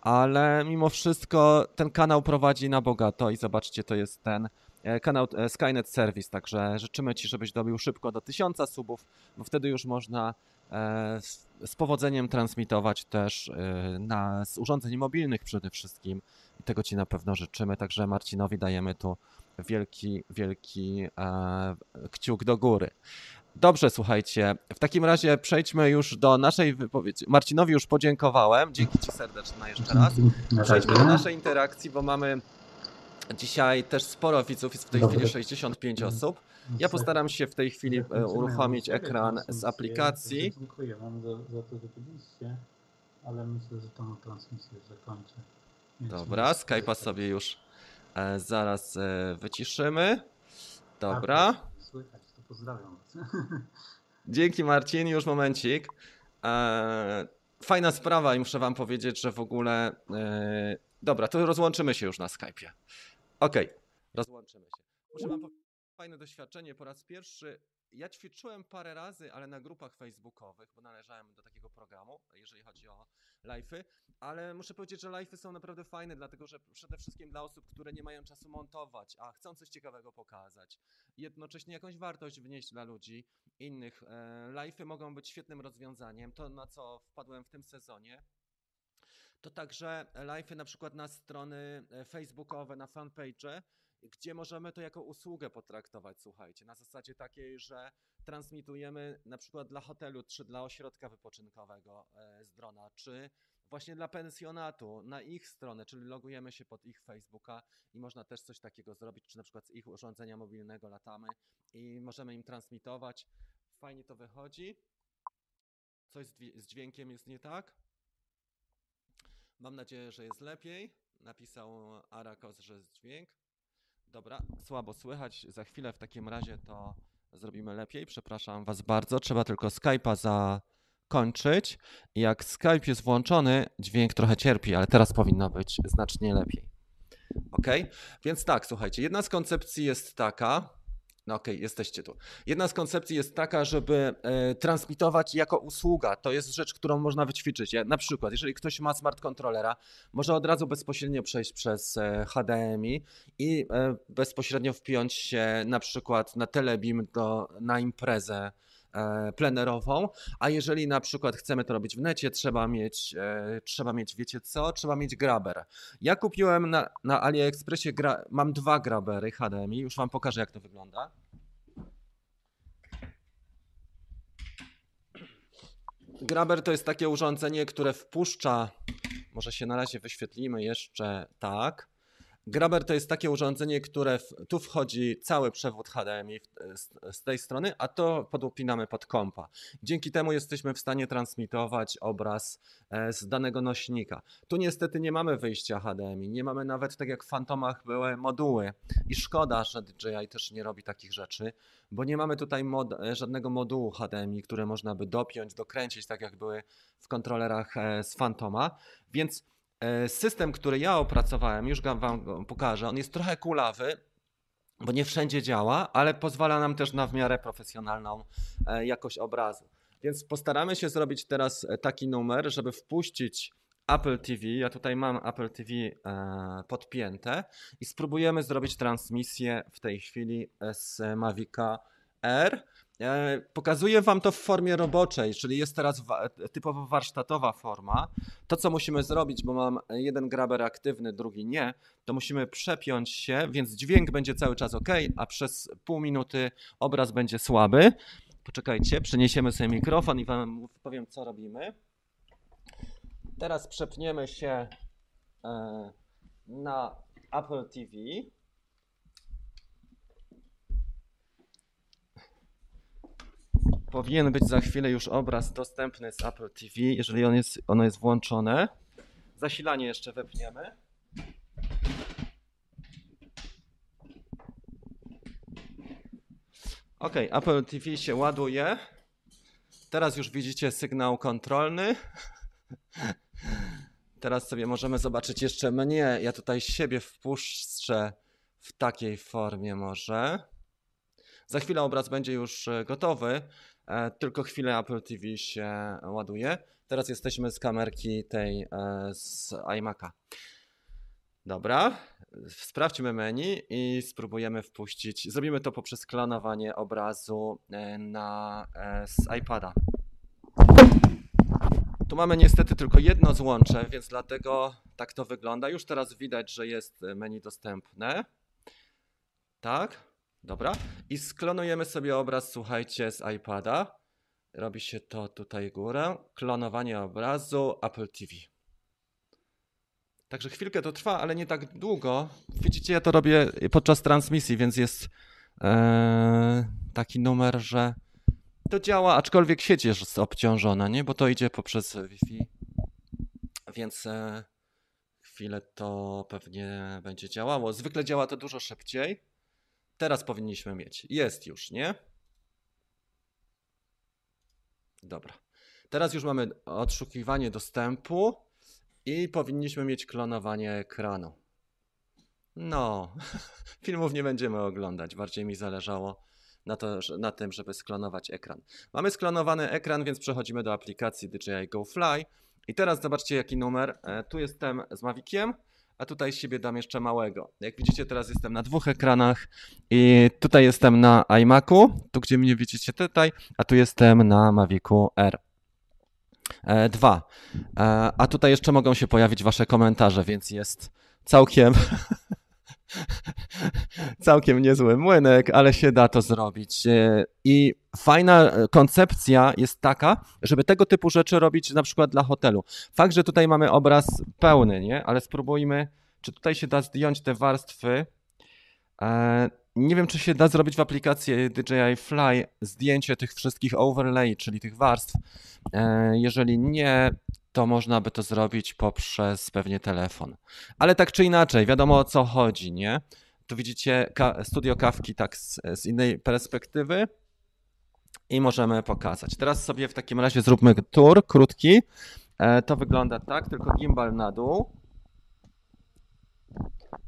ale mimo wszystko ten kanał prowadzi na bogato i zobaczcie, to jest ten e, kanał e, Skynet Service, także życzymy Ci, żebyś dobił szybko do 1000 subów, bo wtedy już można e, z, powodzeniem transmitować też na, z urządzeń mobilnych przede wszystkim. I tego Ci na pewno życzymy, także Marcinowi dajemy tu wielki, wielki kciuk do góry. Dobrze, słuchajcie. W takim razie przejdźmy już do naszej wypowiedzi. Marcinowi już podziękowałem. Dzięki Ci serdeczne jeszcze raz. Przejdźmy do naszej interakcji, bo mamy dzisiaj też sporo widzów, jest w tej Dobry. chwili 65 osób. Ja postaram się w tej chwili e, uruchomić ekran z aplikacji. Dziękuję Wam za, za to, że byliście, ale myślę, że tą transmisję zakończę. Dobra, Skype'a sobie już e, zaraz e, wyciszymy. A, Dobra. to Słychać, pozdrawiam. Dzięki Marcin, już momencik. E, fajna sprawa i muszę wam powiedzieć, że w ogóle... E, dobra, to rozłączymy się już na Skype'ie. Okej, rozłączymy się. Muszę wam powiedzieć, fajne doświadczenie po raz pierwszy. Ja ćwiczyłem parę razy, ale na grupach facebookowych, bo należałem do takiego programu, jeżeli chodzi o live'y, ale muszę powiedzieć, że live'y są naprawdę fajne, dlatego że przede wszystkim dla osób, które nie mają czasu montować, a chcą coś ciekawego pokazać. Jednocześnie jakąś wartość wnieść dla ludzi innych. E, Live'y mogą być świetnym rozwiązaniem. To, na co wpadłem w tym sezonie, to także live'y na przykład na strony e, facebookowe, na fanpage, gdzie możemy to jako usługę potraktować, słuchajcie, na zasadzie takiej, że transmitujemy na przykład dla hotelu, czy dla ośrodka wypoczynkowego e, z drona, czy właśnie dla pensjonatu na ich stronę, czyli logujemy się pod ich Facebooka i można też coś takiego zrobić, czy na przykład z ich urządzenia mobilnego latamy i możemy im transmitować. Fajnie to wychodzi. Coś z, dźwię- z dźwiękiem jest nie tak. Mam nadzieję, że jest lepiej. Napisał Arakos, że jest dźwięk. Dobra, słabo słychać. Za chwilę w takim razie to zrobimy lepiej. Przepraszam Was bardzo. Trzeba tylko Skype'a zakończyć. I Jak Skype jest włączony, dźwięk trochę cierpi, ale teraz powinno być znacznie lepiej. Ok? Więc tak, słuchajcie, jedna z koncepcji jest taka. No okej, jesteście tu. Jedna z koncepcji jest taka, żeby e, transmitować jako usługa. To jest rzecz, którą można wyćwiczyć. Ja, na przykład, jeżeli ktoś ma smart kontrolera, może od razu bezpośrednio przejść przez e, HDMI i e, bezpośrednio wpiąć się na przykład na Telebim do, na imprezę plenerową, a jeżeli na przykład chcemy to robić w necie, trzeba mieć, e, trzeba mieć wiecie co? Trzeba mieć graber. Ja kupiłem na, na AliExpressie, gra, mam dwa grabery HDMI, już wam pokażę jak to wygląda. Graber to jest takie urządzenie, które wpuszcza, może się na razie wyświetlimy jeszcze tak. Graber to jest takie urządzenie, które w, tu wchodzi cały przewód HDMI w, z, z tej strony, a to podupinamy pod kompa. Dzięki temu jesteśmy w stanie transmitować obraz e, z danego nośnika. Tu niestety nie mamy wyjścia HDMI, nie mamy nawet tak jak w Fantomach były moduły i szkoda, że DJI też nie robi takich rzeczy, bo nie mamy tutaj mod, e, żadnego modułu HDMI, które można by dopiąć, dokręcić tak jak były w kontrolerach e, z Fantoma, więc system, który ja opracowałem, już wam pokażę, on jest trochę kulawy, bo nie wszędzie działa, ale pozwala nam też na w miarę profesjonalną e, jakość obrazu. Więc postaramy się zrobić teraz e, taki numer, żeby wpuścić Apple TV. Ja tutaj mam Apple TV e, podpięte i spróbujemy zrobić transmisję w tej chwili z Mavica R. E, pokazuję Wam to w formie roboczej, czyli jest teraz wa typowo warsztatowa forma. To, co musimy zrobić, bo mam jeden graber aktywny, drugi nie, to musimy przepiąć się, więc dźwięk będzie cały czas ok, a przez pół minuty obraz będzie słaby. Poczekajcie, przeniesiemy sobie mikrofon i Wam powiem, co robimy. Teraz przepniemy się e, na Apple TV. Powinien być za chwilę już obraz dostępny z Apple TV, jeżeli on jest, ono jest włączone. Zasilanie jeszcze wepniemy. Ok, Apple TV się ładuje. Teraz już widzicie sygnał kontrolny. Teraz sobie możemy zobaczyć jeszcze mnie. Ja tutaj siebie wpuszczę w takiej formie może. Za chwilę obraz będzie już e, gotowy, tylko chwilę Apple TV się ładuje. Teraz jesteśmy z kamerki tej e, z iMac'a. Dobra, sprawdźmy menu i spróbujemy wpuścić. Zrobimy to poprzez klonowanie obrazu na, z iPada. Tu mamy niestety tylko jedno złącze, więc dlatego tak to wygląda. Już teraz widać, że jest menu dostępne. Tak, dobra. I sklonujemy sobie obraz, słuchajcie, z iPada. Robi się to tutaj górę. Klonowanie obrazu Apple TV. Także chwilkę to trwa, ale nie tak długo. Widzicie, ja to robię podczas transmisji, więc jest ee, taki numer, że to działa, aczkolwiek sieć jest obciążona, nie? Bo to idzie poprzez Wi-Fi. Więc e, chwilę to pewnie będzie działało. Zwykle działa to dużo szybciej. Teraz powinniśmy mieć. Jest już, nie? Dobra. Teraz już mamy odszukiwanie dostępu i powinniśmy mieć klonowanie ekranu. No, filmów nie będziemy oglądać. Bardziej mi zależało na, to, na tym, żeby sklonować ekran. Mamy sklonowany ekran, więc przechodzimy do aplikacji DJI Go Fly. I teraz zobaczcie jaki numer. E, tu jestem z Maviciem, a tutaj siebie dam jeszcze małego. Jak widzicie teraz jestem na dwóch ekranach i tutaj jestem na iMacu, tu gdzie mnie widzicie tutaj, a tu jestem na Mavicu R. E, dwa. E, a tutaj jeszcze mogą się pojawić Wasze komentarze, więc jest całkiem Całkiem niezły młynek, ale się da to zrobić. E, I fajna koncepcja jest taka, żeby tego typu rzeczy robić na przykład dla hotelu. Fakt, że tutaj mamy obraz pełny, nie? Ale spróbujmy, czy tutaj się da zdjąć te warstwy. E, nie wiem, czy się da zrobić w aplikacji DJI Fly zdjęcie tych wszystkich overlay, czyli tych warstw. E, jeżeli nie, to można by to zrobić poprzez pewnie telefon. Ale tak czy inaczej, wiadomo o co chodzi, nie? Tu widzicie studio kawki tak z, z innej perspektywy i możemy pokazać. Teraz sobie w takim razie zróbmy tour krótki. E, to wygląda tak, tylko gimbal na dół.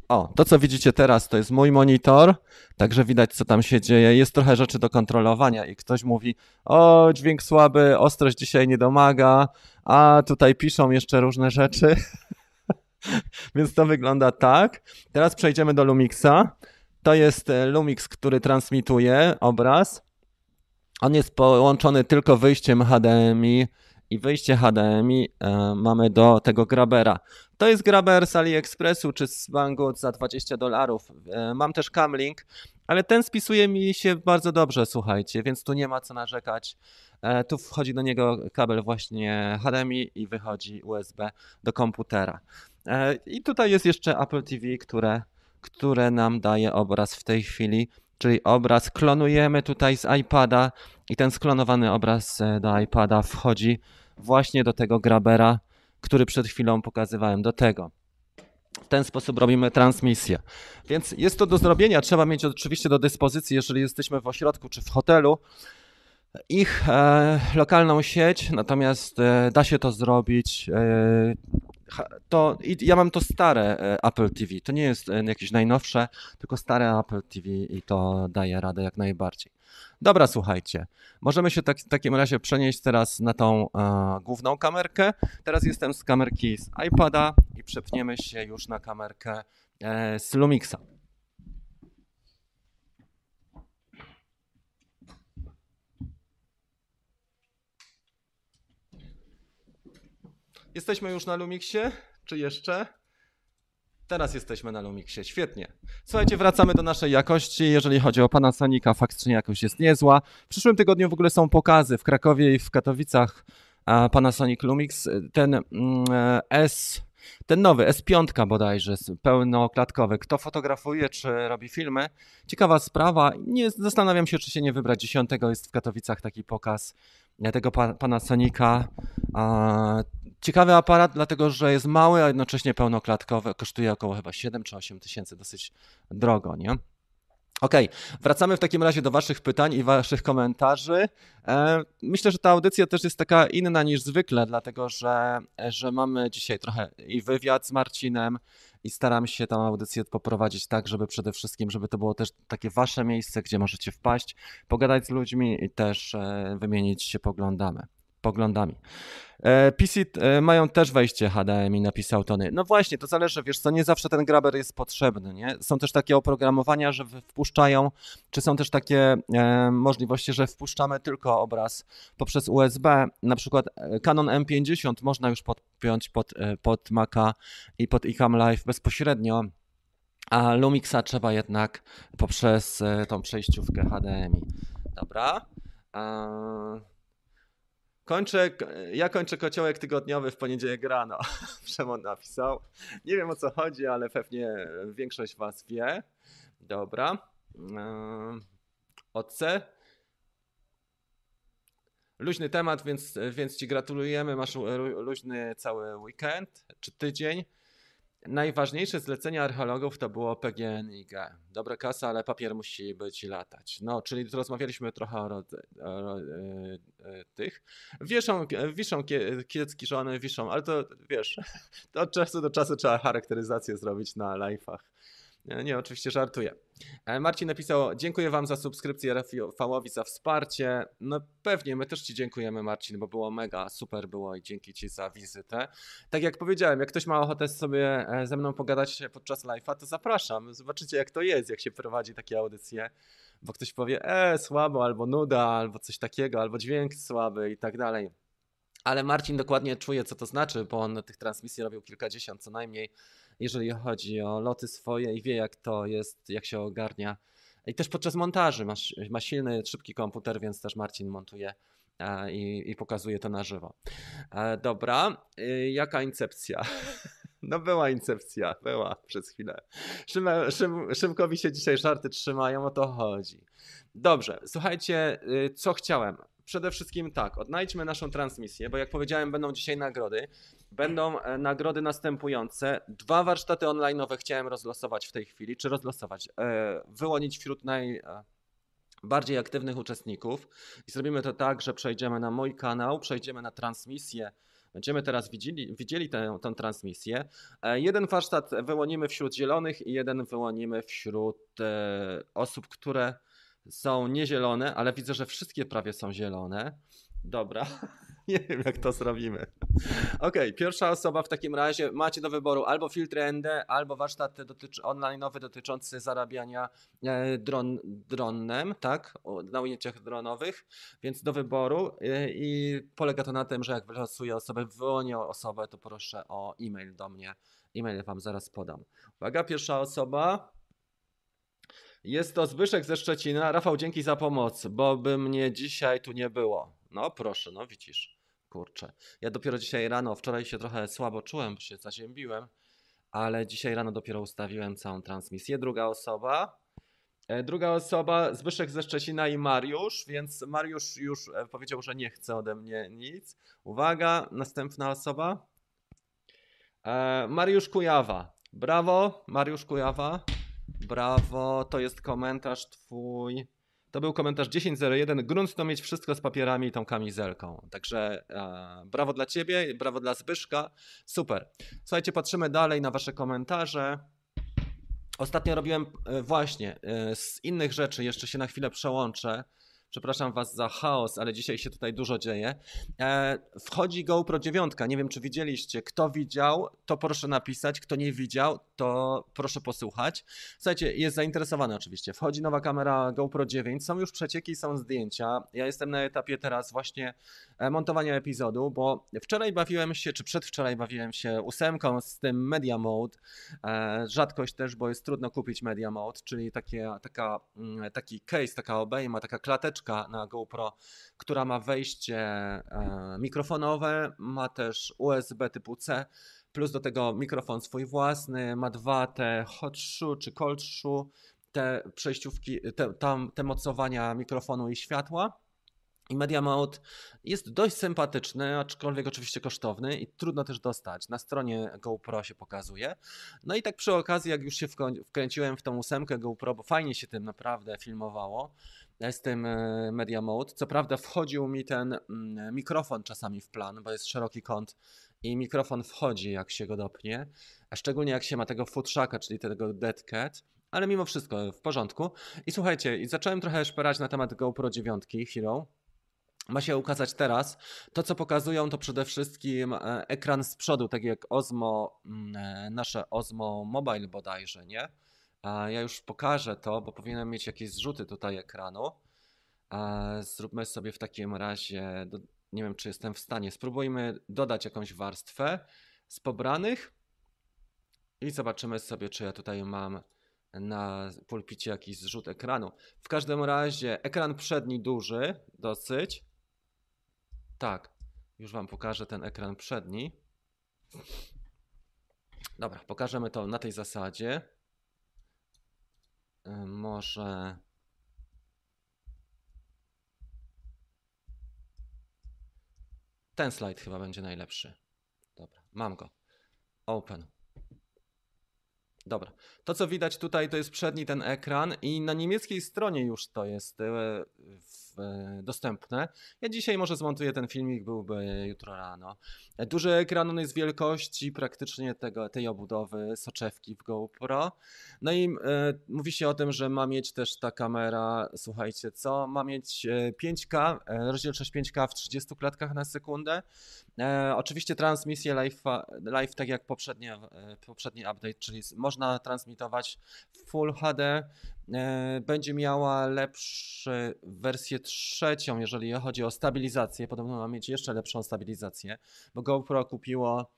O, to co widzicie teraz to jest mój monitor, także widać co tam się dzieje. Jest trochę rzeczy do kontrolowania i ktoś mówi, o dźwięk słaby, ostrość dzisiaj nie domaga, a tutaj piszą jeszcze różne rzeczy. Więc to wygląda tak. Teraz przejdziemy do Lumixa. To jest e, Lumix, który transmituje obraz. On jest połączony tylko wyjściem HDMI i wyjście HDMI e, mamy do tego grabera. To jest graber z AliExpressu czy z Banggood za 20 dolarów. E, mam też Camlink, ale ten spisuje mi się bardzo dobrze, słuchajcie, więc tu nie ma co narzekać. E, tu wchodzi do niego kabel właśnie HDMI i wychodzi USB do komputera. E, I tutaj jest jeszcze Apple TV, które, które nam daje obraz w tej chwili, czyli obraz klonujemy tutaj z iPada i ten sklonowany obraz e, do iPada wchodzi właśnie do tego grabera, który przed chwilą pokazywałem, do tego. W ten sposób robimy transmisję. Więc jest to do zrobienia. Trzeba mieć oczywiście do dyspozycji, jeżeli jesteśmy w ośrodku czy w hotelu, ich e, lokalną sieć, natomiast e, da się to zrobić. E, to ja mam to stare e, Apple TV. To nie jest e, jakieś najnowsze, tylko stare Apple TV i to daje radę jak najbardziej. Dobra, słuchajcie. Możemy się tak, w takim razie przenieść teraz na tą e, główną kamerkę. Teraz jestem z kamerki z iPada i przepniemy się już na kamerkę e, z Lumixa. Jesteśmy już na Lumixie? Czy jeszcze? Teraz jesteśmy na Lumixie, świetnie. Słuchajcie, wracamy do naszej jakości. Jeżeli chodzi o Panasonica, faktycznie jakość jest niezła. W przyszłym tygodniu w ogóle są pokazy w Krakowie i w Katowicach Panasonic Lumix. Ten mm, S, ten nowy S5 bodajże, pełnoklatkowy. Kto fotografuje czy robi filmy? Ciekawa sprawa. Nie, zastanawiam się, czy się nie wybrać. 10 jest w Katowicach taki pokaz tego Panasonica. Ciekawy aparat, dlatego że jest mały, a jednocześnie pełnoklatkowy. Kosztuje około chyba 7 czy 8 tysięcy, dosyć drogo, nie? OK, wracamy w takim razie do Waszych pytań i Waszych komentarzy. E, myślę, że ta audycja też jest taka inna niż zwykle, dlatego że, że mamy dzisiaj trochę i wywiad z Marcinem i staram się tę audycję poprowadzić tak, żeby przede wszystkim, żeby to było też takie Wasze miejsce, gdzie możecie wpaść, pogadać z ludźmi i też e, wymienić się poglądami poglądami. E, PC e, mają też wejście HDMI, napisał Tony. No właśnie, to zależy, wiesz co, nie zawsze ten graber jest potrzebny, nie? Są też takie oprogramowania, że wpuszczają, czy są też takie e, możliwości, że wpuszczamy tylko obraz poprzez USB, na przykład e, Canon M50 można już podpiąć pod, pod Maca i pod iCam Live bezpośrednio, a Lumixa trzeba jednak poprzez tą przejściówkę HDMI. Dobra. Eee... Kończę, ja kończę kociołek tygodniowy w poniedziałek rano. Przemon napisał. Nie wiem o co chodzi, ale pewnie większość was wie. Dobra. OC. Luźny temat, więc, więc ci gratulujemy. Masz luźny cały weekend czy tydzień. Najważniejsze zlecenie archeologów to było PGNiG. Dobra kasa, ale papier musi być latać. No, czyli rozmawialiśmy trochę o, o, o, e, e, tych. Wieszą, wiszą kiecki żony, wiszą, ale to wiesz, to od czasu do czasu trzeba charakteryzację zrobić na live'ach. Nie, oczywiście żartuję. E, Marcin napisał, dziękuję Wam za subskrypcję, Rafałowi za wsparcie. No pewnie, my też Ci dziękujemy Marcin, bo było mega, super było i dzięki Ci za wizytę. Tak jak powiedziałem, jak ktoś ma ochotę sobie e, ze mną pogadać podczas live'a, to zapraszam. Zobaczycie jak to jest, jak się prowadzi takie audycje, bo ktoś powie, e, słabo, albo nuda, albo coś takiego, albo dźwięk słaby i tak dalej. Ale Marcin dokładnie czuje, co to znaczy, bo on tych transmisji robił kilkadziesiąt co najmniej jeżeli chodzi o loty swoje i wie jak to jest, jak się ogarnia. I też podczas montaży masz, ma silny, szybki komputer, więc też Marcin montuje e, i, i pokazuje to na żywo. E, dobra, e, jaka incepcja? No była incepcja, była przez chwilę. Szym, Szym, Szymkowi się dzisiaj żarty trzymają, o to chodzi. Dobrze, słuchajcie, y, co chciałem przede wszystkim tak, odnajdźmy naszą transmisję, bo jak powiedziałem, będą dzisiaj nagrody. Będą e, nagrody następujące. Dwa warsztaty online chciałem rozlosować w tej chwili, czy rozlosować, e, wyłonić wśród najbardziej e, aktywnych uczestników i zrobimy to tak, że przejdziemy na mój kanał, przejdziemy na transmisję. Będziemy teraz widzieli, widzieli tę, tę transmisję. Jeden warsztat wyłonimy wśród zielonych i jeden wyłonimy wśród osób, które są niezielone, ale widzę, że wszystkie prawie są zielone. Dobra, nie wiem jak to zrobimy. Ok, pierwsza osoba w takim razie macie do wyboru albo filtry ND, albo warsztat dotyczy, online'owy dotyczący zarabiania e, dron, dronem, tak, na ujęciach dronowych, więc do wyboru e, i polega to na tym, że jak wylosuję osobę, wyłonię osobę, to proszę o e-mail do mnie. E-mail wam zaraz podam. Uwaga, pierwsza osoba. Jest to Zbyszek ze Szczecina. Rafał, dzięki za pomoc, bo by mnie dzisiaj tu nie było. No proszę, no widzisz. Kurczę. Ja dopiero dzisiaj rano, wczoraj się trochę słabo czułem, bo się zaziębiłem, ale dzisiaj rano dopiero ustawiłem całą transmisję. Druga osoba. E, druga osoba, Zbyszek ze Szczecina i Mariusz, więc Mariusz już e, powiedział, że nie chce ode mnie nic. Uwaga, następna osoba. E, Mariusz Kujawa. Brawo, Mariusz Kujawa. Brawo, to jest komentarz twój To był komentarz 1001. Grunt to mieć wszystko z papierami i tą kamizelką. Także e, brawo dla ciebie, brawo dla Zbyszka. Super. Słuchajcie, patrzymy dalej na wasze komentarze. Ostatnio robiłem e, właśnie e, z innych rzeczy, jeszcze się na chwilę przełączę. Przepraszam Was za chaos, ale dzisiaj się tutaj dużo dzieje. E, wchodzi GoPro 9. Nie wiem, czy widzieliście. Kto widział, to proszę napisać. Kto nie widział, to proszę posłuchać. Słuchajcie, jest zainteresowany oczywiście. Wchodzi nowa kamera GoPro 9. Są już przecieki, są zdjęcia. Ja jestem na etapie teraz właśnie e, montowania epizodu, bo wczoraj bawiłem się, czy przedwczoraj bawiłem się ósemką z tym Media Mode. E, rzadkość też, bo jest trudno kupić Media Mode, czyli takie, taka, mm, taki case, taka obejma, taka klateczka na GoPro, która ma wejście e, mikrofonowe, ma też USB typu C, plus do tego mikrofon swój własny, ma dwa te hot shoe czy cold shoe, te przejściówki, te, tam, te mocowania mikrofonu i światła. I Media Mode jest dość sympatyczny, aczkolwiek oczywiście kosztowny i trudno też dostać. Na stronie GoPro się pokazuje. No i tak przy okazji, jak już się wkręciłem w tą ósemkę GoPro, bo fajnie się tym naprawdę filmowało, z tym e, Media Mode. Co prawda wchodził mi ten mm, mikrofon czasami w plan, bo jest szeroki kąt i mikrofon wchodzi jak się go dopnie, a szczególnie jak się ma tego futrzaka, czyli tego Dead Cat, ale mimo wszystko w porządku. I słuchajcie, zacząłem trochę szperać na temat GoPro 9 Hero, ma się ukazać teraz. To, co pokazują, to przede wszystkim e, ekran z przodu, tak jak Osmo, mm, e, nasze Osmo Mobile bodajże, nie? Ja już pokażę to, bo powinienem mieć jakieś zrzuty tutaj ekranu. Zróbmy sobie w takim razie, nie wiem czy jestem w stanie, spróbujmy dodać jakąś warstwę z pobranych i zobaczymy sobie, czy ja tutaj mam na pulpicie jakiś zrzut ekranu. W każdym razie ekran przedni duży, dosyć. Tak, już Wam pokażę ten ekran przedni. Dobra, pokażemy to na tej zasadzie. Y, może ten slajd chyba będzie najlepszy. Dobra, mam go. Open. Dobra. To, co widać tutaj, to jest przedni ten ekran i na niemieckiej stronie już to jest e, dostępne. Ja dzisiaj może zmontuję ten filmik, byłby jutro rano. Duży ekran, on jest wielkości praktycznie tego, tej obudowy soczewki w GoPro. No i e, mówi się o tym, że ma mieć też ta kamera, słuchajcie co, ma mieć 5K, e, rozdzielczość 5K w 30 klatkach na sekundę. E, oczywiście transmisję live, live tak jak poprzednie, e, poprzedni update, czyli można transmitować w Full HD. E, będzie miała lepszą wersję trzecią, jeżeli chodzi o stabilizację. Podobno ma mieć jeszcze lepszą stabilizację, bo GoPro kupiło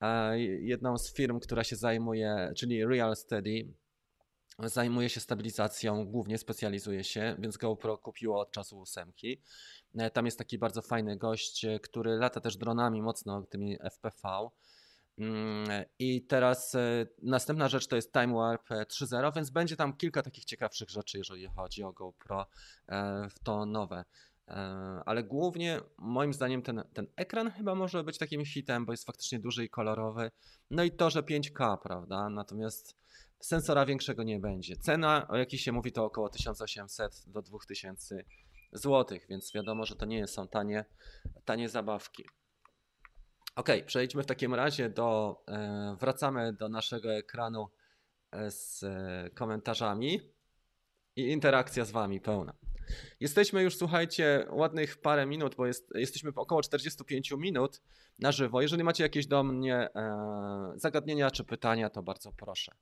e, jedną z firm, która się zajmuje, czyli Real Steady, zajmuje się stabilizacją, głównie specjalizuje się, więc GoPro kupiło od czasu ósemki. E, tam jest taki bardzo fajny gość, który lata też dronami mocno, tymi FPV. Mm, I teraz e, następna rzecz to jest Time Warp 3.0, więc będzie tam kilka takich ciekawszych rzeczy, jeżeli chodzi o GoPro e, w to nowe. E, ale głównie moim zdaniem ten, ten ekran chyba może być takim hitem, bo jest faktycznie duży i kolorowy. No i to, że 5K, prawda? Natomiast sensora większego nie będzie. Cena, o jakiej się mówi, to około 1800 do 2000 zł, więc wiadomo, że to nie są tanie, tanie zabawki. Ok, przejdźmy w takim razie do, e, wracamy do naszego ekranu e, z e, komentarzami i interakcja z Wami pełna. Jesteśmy już, słuchajcie, ładnych parę minut, bo jest, jesteśmy około 45 minut na żywo. Jeżeli macie jakieś do mnie zagadnienia czy pytania, to bardzo proszę.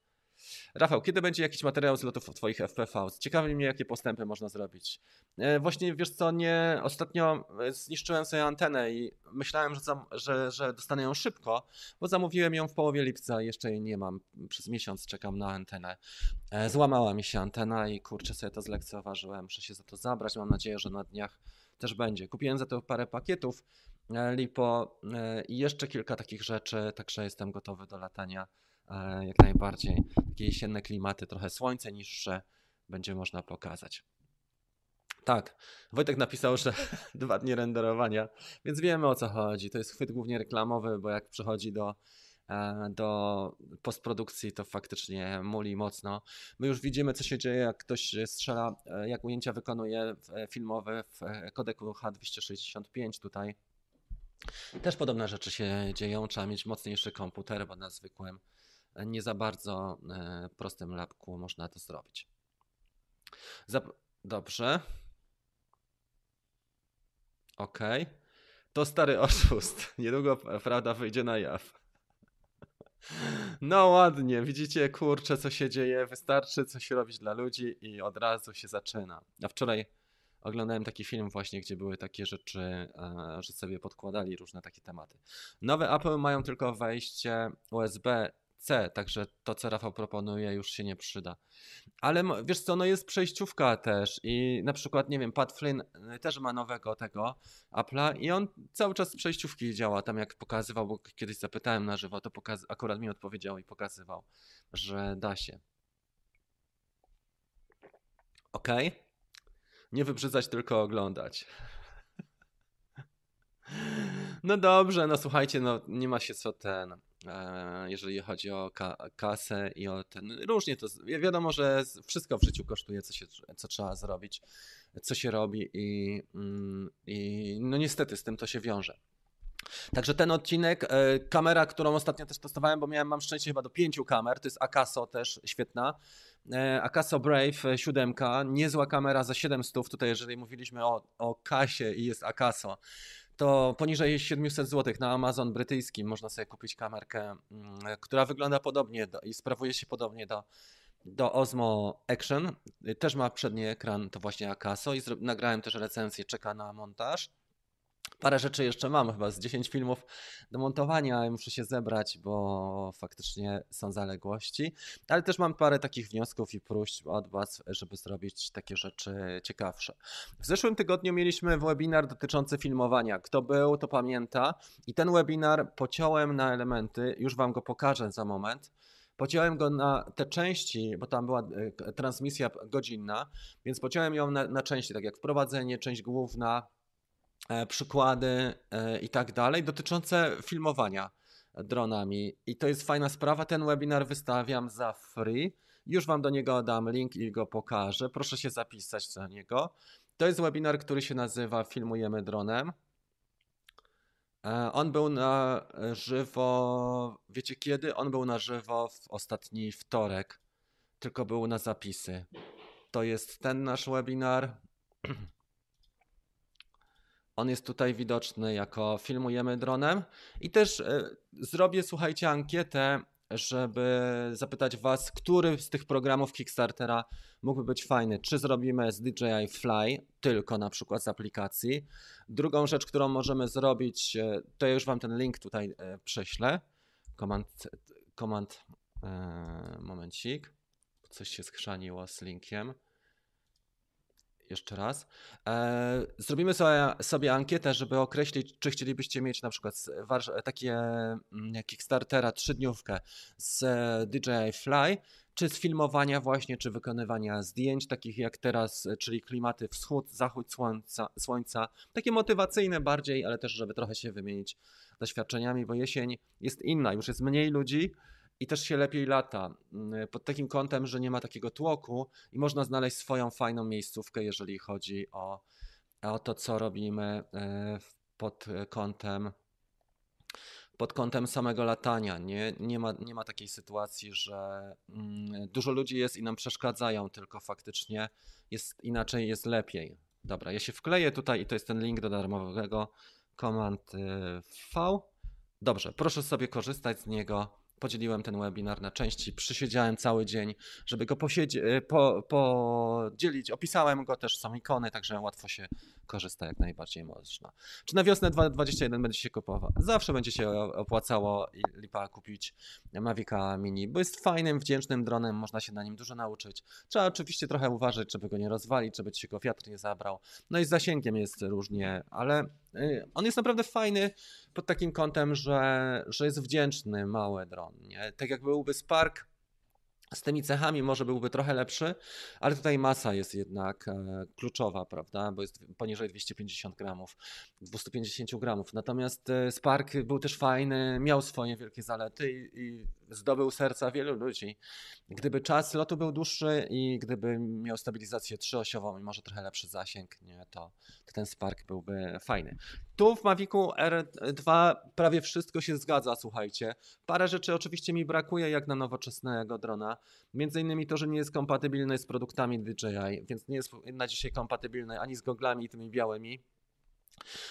Rafał, kiedy będzie jakiś materiał z lotów Twoich FPV? Ciekawi mnie, jakie postępy można zrobić. E, właśnie, wiesz co, nie, ostatnio e, zniszczyłem sobie antenę i myślałem, że, że, że dostanę ją szybko, bo zamówiłem ją w połowie lipca jeszcze jej nie mam. Przez miesiąc czekam na antenę. E, złamała mi się antena i kurczę sobie to zlekceważyłem. Muszę się za to zabrać. Mam nadzieję, że na dniach też będzie. Kupiłem za to parę pakietów LiPo i jeszcze kilka takich rzeczy, także jestem gotowy do latania jak najbardziej. Takie jesienne klimaty, trochę słońce niższe będzie można pokazać. Tak, Wojtek napisał, że dwa dni renderowania, więc wiemy o co chodzi. To jest chwyt głównie reklamowy, bo jak przychodzi do e, do postprodukcji to faktycznie muli mocno. My już widzimy, co się dzieje, jak ktoś strzela, e, jak ujęcia wykonuje filmowe w kodeku H265 tutaj. Też podobne rzeczy się dzieją. Trzeba mieć mocniejszy komputer, bo na zwykłym, nie za bardzo prostym lapku można to zrobić. Zap Dobrze. Okay. To stary oszust. Niedługo prawda wyjdzie na jaw. No ładnie, widzicie, kurczę, co się dzieje. Wystarczy coś robić dla ludzi i od razu się zaczyna. A wczoraj oglądałem taki film właśnie, gdzie były takie rzeczy, e, że sobie podkładali różne takie tematy. Nowe Apple mają tylko wejście USB C, także to, co Rafał proponuje, już się nie przyda. Ale wiesz co, no jest przejściówka też i na przykład, nie wiem, Pat Flynn y, też ma nowego tego Apple'a i on cały czas z przejściówki działa, tam jak pokazywał, bo kiedyś zapytałem na żywo, to pokaz- akurat mi odpowiedział i pokazywał, że da się. Ok? Nie wybrzydzać, tylko oglądać. No dobrze, no słuchajcie, no nie ma się co ten jeżeli chodzi o ka kasę i o ten. Różnie to. Wiadomo, że wszystko w życiu kosztuje, co, się, co trzeba zrobić, co się robi, i, mm, i no niestety z tym to się wiąże. Także ten odcinek, e, kamera, którą ostatnio też testowałem, bo miałem, mam szczęście chyba do pięciu kamer, to jest Akaso też świetna. E, Akaso Brave 7, niezła kamera za 700. Tutaj, jeżeli mówiliśmy o, o kasie i jest Akaso, to poniżej 700 zł na Amazon brytyjskim można sobie kupić kamerkę, mm, która wygląda podobnie do, i sprawuje się podobnie do, do Osmo Action. Też ma przedni ekran, to właśnie Akaso i nagrałem też recenzję, czeka na montaż. Parę rzeczy jeszcze mam, chyba z 10 filmów do montowania, muszę się zebrać, bo faktycznie są zaległości, ale też mam parę takich wniosków i próśb od Was, żeby zrobić takie rzeczy ciekawsze. W zeszłym tygodniu mieliśmy webinar dotyczący filmowania. Kto był, to pamięta i ten webinar pociąłem na elementy, już Wam go pokażę za moment. Pociąłem go na te części, bo tam była e, transmisja godzinna, więc pociąłem ją na, na części, tak jak wprowadzenie, część główna, przykłady e, i tak dalej dotyczące filmowania dronami. I to jest fajna sprawa. Ten webinar wystawiam za free. Już Wam do niego dam link i go pokażę. Proszę się zapisać do niego. To jest webinar, który się nazywa Filmujemy dronem. E, on był na żywo. Wiecie kiedy? On był na żywo w ostatni wtorek, tylko był na zapisy. To jest ten nasz webinar. On jest tutaj widoczny jako filmujemy dronem i też e, zrobię, słuchajcie, ankietę, żeby zapytać Was, który z tych programów Kickstartera mógłby być fajny. Czy zrobimy z DJI Fly tylko na przykład z aplikacji. Drugą rzecz, którą możemy zrobić, e, to ja już Wam ten link tutaj e, prześlę. Komand, komand momencik. Coś się skrzaniło z linkiem jeszcze raz. E, zrobimy sobie, sobie ankietę, żeby określić, czy chcielibyście mieć na przykład takie mm, Kickstartera trzydniówkę z DJI Fly, czy z filmowania właśnie, czy wykonywania zdjęć, takich jak teraz, czyli klimaty wschód, zachód słońca, słońca, takie motywacyjne bardziej, ale też, żeby trochę się wymienić doświadczeniami, bo jesień jest inna, już jest mniej ludzi, i też się lepiej lata mm, pod takim kątem, że nie ma takiego tłoku i można znaleźć swoją fajną miejscówkę, jeżeli chodzi o, o to, co robimy e, pod kątem pod kątem samego latania. Nie, nie, ma, nie ma takiej sytuacji, że mm, dużo ludzi jest i nam przeszkadzają, tylko faktycznie jest inaczej, jest lepiej. Dobra, ja się wkleję tutaj i to jest ten link do darmowego Command y, V. Dobrze, proszę sobie korzystać z niego podzieliłem ten webinar na części, przysiedziałem cały dzień, żeby go posiedzie, po, podzielić. Opisałem go też, są ikony, także łatwo się korzysta jak najbardziej można. Czy na wiosnę 2021 będzie się kupował? Zawsze będzie się opłacało lipa kupić Mavica Mini, bo jest fajnym, wdzięcznym dronem, można się na nim dużo nauczyć. Trzeba oczywiście trochę uważać, żeby go nie rozwalić, żeby ci go wiatr nie zabrał. No i z zasięgiem jest różnie, ale y, on jest naprawdę fajny pod takim kątem, że, że jest wdzięczny, mały dron. Nie? Tak jak byłby Spark, z tymi cechami może byłby trochę lepszy, ale tutaj masa jest jednak e, kluczowa, prawda, bo jest poniżej 250 gramów, 250 gramów. Natomiast e, Spark był też fajny, miał swoje wielkie zalety i, i zdobył serca wielu ludzi. Gdyby czas lotu był dłuższy i gdyby miał stabilizację trzyosiową i może trochę lepszy zasięg, nie, to, to ten Spark byłby fajny. Tu w Mavicu R2 prawie wszystko się zgadza, słuchajcie. Parę rzeczy oczywiście mi brakuje, jak na nowoczesnego drona. Między innymi to, że nie jest kompatybilny z produktami DJI, więc nie jest na dzisiaj kompatybilny ani z goglami tymi białymi,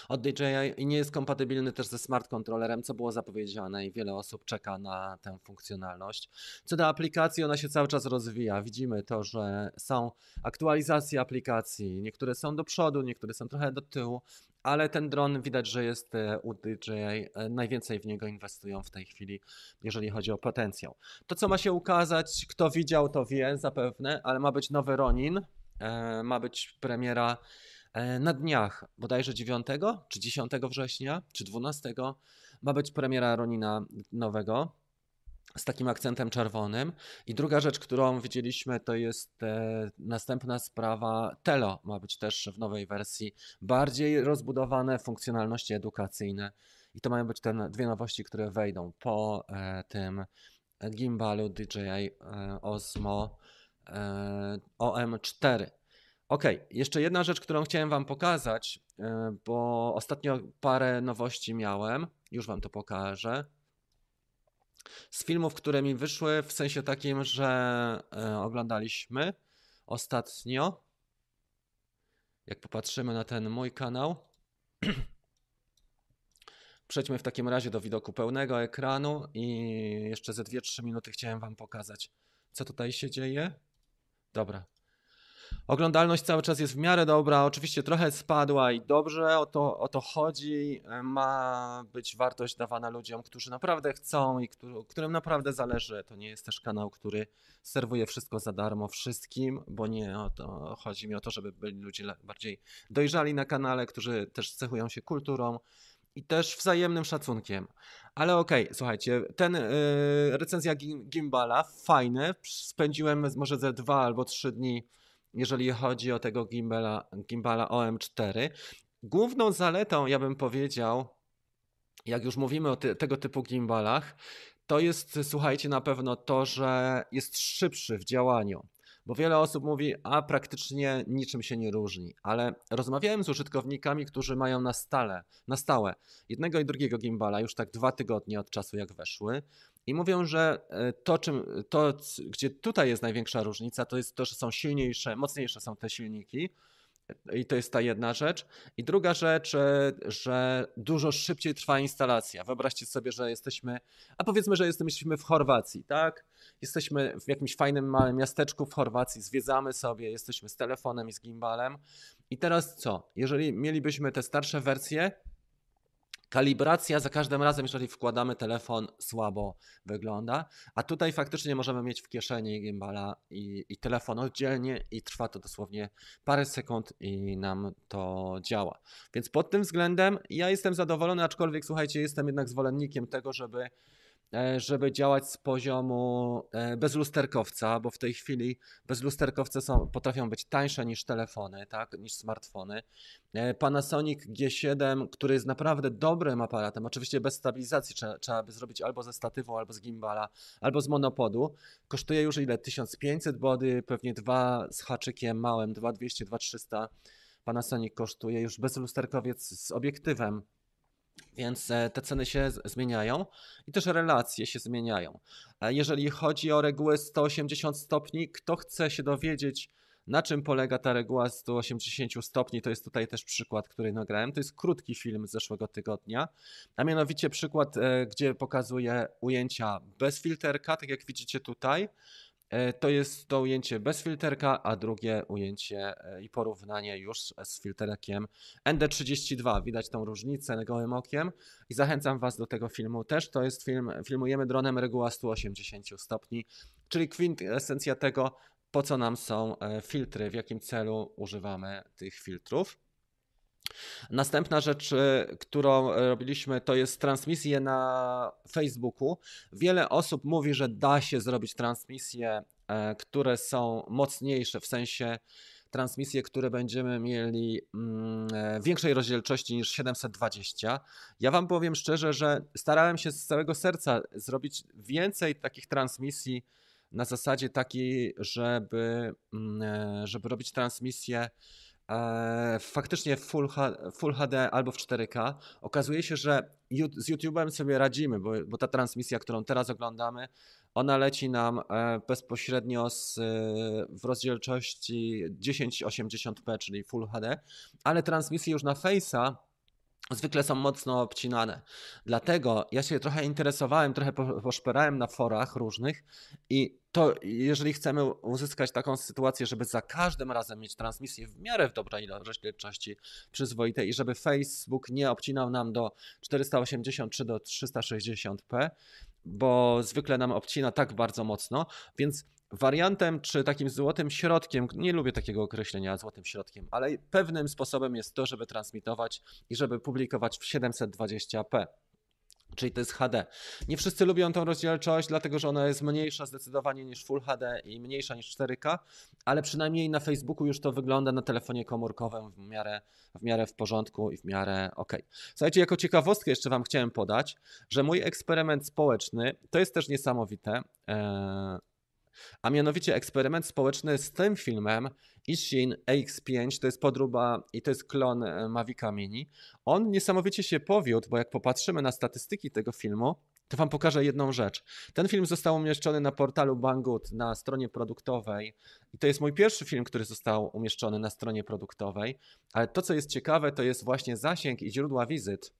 od DJI nie jest kompatybilny też ze smart controllerem, co było zapowiedziane i wiele osób czeka na tę funkcjonalność. Co do aplikacji, ona się cały czas rozwija. Widzimy to, że są aktualizacje aplikacji, niektóre są do przodu, niektóre są trochę do tyłu, ale ten dron widać, że jest e, u DJI, e, najwięcej w niego inwestują w tej chwili, jeżeli chodzi o potencjał. To, co ma się ukazać, kto widział, to wie zapewne, ale ma być nowy Ronin, e, ma być premiera na dniach bodajże 9 czy 10 września, czy 12 ma być premiera Ronina nowego z takim akcentem czerwonym. I druga rzecz, którą widzieliśmy, to jest e, następna sprawa. Telo ma być też w nowej wersji bardziej rozbudowane funkcjonalności edukacyjne. I to mają być te dwie nowości, które wejdą po e, tym gimbalu DJI e, Osmo e, OM4. Ok, jeszcze jedna rzecz, którą chciałem Wam pokazać, e, bo ostatnio parę nowości miałem, już Wam to pokażę. Z filmów, które mi wyszły, w sensie takim, że e, oglądaliśmy ostatnio. Jak popatrzymy na ten mój kanał. Przejdźmy w takim razie do widoku pełnego ekranu i jeszcze ze 2-3 minuty chciałem Wam pokazać, co tutaj się dzieje. Dobra, Oglądalność cały czas jest w miarę dobra, oczywiście trochę spadła i dobrze o to, o to chodzi. Ma być wartość dawana ludziom, którzy naprawdę chcą i który, którym naprawdę zależy. To nie jest też kanał, który serwuje wszystko za darmo wszystkim, bo nie o to chodzi mi o to, żeby byli ludzie bardziej dojrzali na kanale, którzy też cechują się kulturą i też wzajemnym szacunkiem. Ale okej, okay, słuchajcie, ten yy, recenzja Gimbala, fajne. Spędziłem może ze dwa albo trzy dni jeżeli chodzi o tego gimbala, gimbala OM4. Główną zaletą, ja bym powiedział, jak już mówimy o ty, tego typu gimbalach, to jest, słuchajcie, na pewno to, że jest szybszy w działaniu. Bo wiele osób mówi, a praktycznie niczym się nie różni. Ale rozmawiałem z użytkownikami, którzy mają na stale, na stałe jednego i drugiego gimbala już tak dwa tygodnie od czasu jak weszły i mówią, że e, to, czym, to, gdzie tutaj jest największa różnica, to jest to, że są silniejsze, mocniejsze są te silniki. I to jest ta jedna rzecz. I druga rzecz, e, że dużo szybciej trwa instalacja. Wyobraźcie sobie, że jesteśmy, a powiedzmy, że jesteśmy w Chorwacji, tak? Jesteśmy w jakimś fajnym małym miasteczku w Chorwacji, zwiedzamy sobie, jesteśmy z telefonem i z gimbalem. I teraz co? Jeżeli mielibyśmy te starsze wersje, Kalibracja za każdym razem, jeżeli wkładamy telefon, słabo wygląda, a tutaj faktycznie możemy mieć w kieszeni gimbala i, i, telefon oddzielnie i trwa to dosłownie parę sekund i nam to działa. Więc pod tym względem ja jestem zadowolony, aczkolwiek słuchajcie, jestem jednak zwolennikiem tego, żeby żeby działać z poziomu e, bezlusterkowca, bo w tej chwili bezlusterkowce są, potrafią być tańsze niż telefony, tak, niż smartfony. E, Panasonic G7, który jest naprawdę dobrym aparatem, oczywiście bez stabilizacji, trzeba, trzeba by zrobić albo ze statywą, albo z gimbala, albo z monopodu, kosztuje już ile? 1500 body, pewnie dwa z haczykiem małym, 2200, 2300. Panasonic kosztuje już bezlusterkowiec z obiektywem więc e, te ceny się zmieniają i też relacje się zmieniają. Jeżeli chodzi o regułę 180 stopni, kto chce się dowiedzieć, na czym polega ta reguła 180 stopni, to jest tutaj też przykład, który nagrałem. To jest krótki film z zeszłego tygodnia, a mianowicie przykład, e, gdzie pokazuję ujęcia bez filterka, tak jak widzicie tutaj. E, to jest to ujęcie bez filterka, a drugie ujęcie e, i porównanie już z filterkiem ND32. Widać tą różnicę gołym okiem i zachęcam Was do tego filmu też. To jest film, filmujemy dronem reguła 180 stopni, czyli kwintesencja tego, po co nam są e, filtry, w jakim celu używamy tych filtrów. Następna rzecz, e, którą robiliśmy, to jest transmisje na Facebooku. Wiele osób mówi, że da się zrobić transmisje, e, które są mocniejsze, w sensie transmisje, które będziemy mieli mm, e, większej rozdzielczości niż 720. Ja Wam powiem szczerze, że starałem się z całego serca zrobić więcej takich transmisji na zasadzie takiej, żeby, mm, żeby robić transmisje E, faktycznie w Full, Full HD albo w 4K. Okazuje się, że z YouTube'em sobie radzimy, bo, bo ta transmisja, którą teraz oglądamy, ona leci nam e, bezpośrednio z, w rozdzielczości 1080p, czyli Full HD, ale transmisje już na Face'a zwykle są mocno obcinane. Dlatego ja się trochę interesowałem, trochę poszperałem na forach różnych i to jeżeli chcemy uzyskać taką sytuację, żeby za każdym razem mieć transmisję w miarę w dobrej rozdzielczości przyzwoitej i żeby Facebook nie obcinał nam do 480 czy do 360p, bo zwykle nam obcina tak bardzo mocno, więc Wariantem czy takim złotym środkiem, nie lubię takiego określenia złotym środkiem, ale pewnym sposobem jest to, żeby transmitować i żeby publikować w 720p. Czyli to jest HD. Nie wszyscy lubią tą rozdzielczość, dlatego że ona jest mniejsza zdecydowanie niż Full HD i mniejsza niż 4K, ale przynajmniej na Facebooku już to wygląda na telefonie komórkowym w miarę w, miarę w porządku i w miarę ok. Słuchajcie, jako ciekawostkę jeszcze Wam chciałem podać, że mój eksperyment społeczny to jest też niesamowite. A mianowicie eksperyment społeczny z tym filmem Ishin AX5, to jest podróba i to jest klon e, Mavica Mini. On niesamowicie się powiódł, bo jak popatrzymy na statystyki tego filmu, to wam pokażę jedną rzecz. Ten film został umieszczony na portalu Banggood na stronie produktowej i to jest mój pierwszy film, który został umieszczony na stronie produktowej, ale to co jest ciekawe to jest właśnie zasięg i źródła wizyt,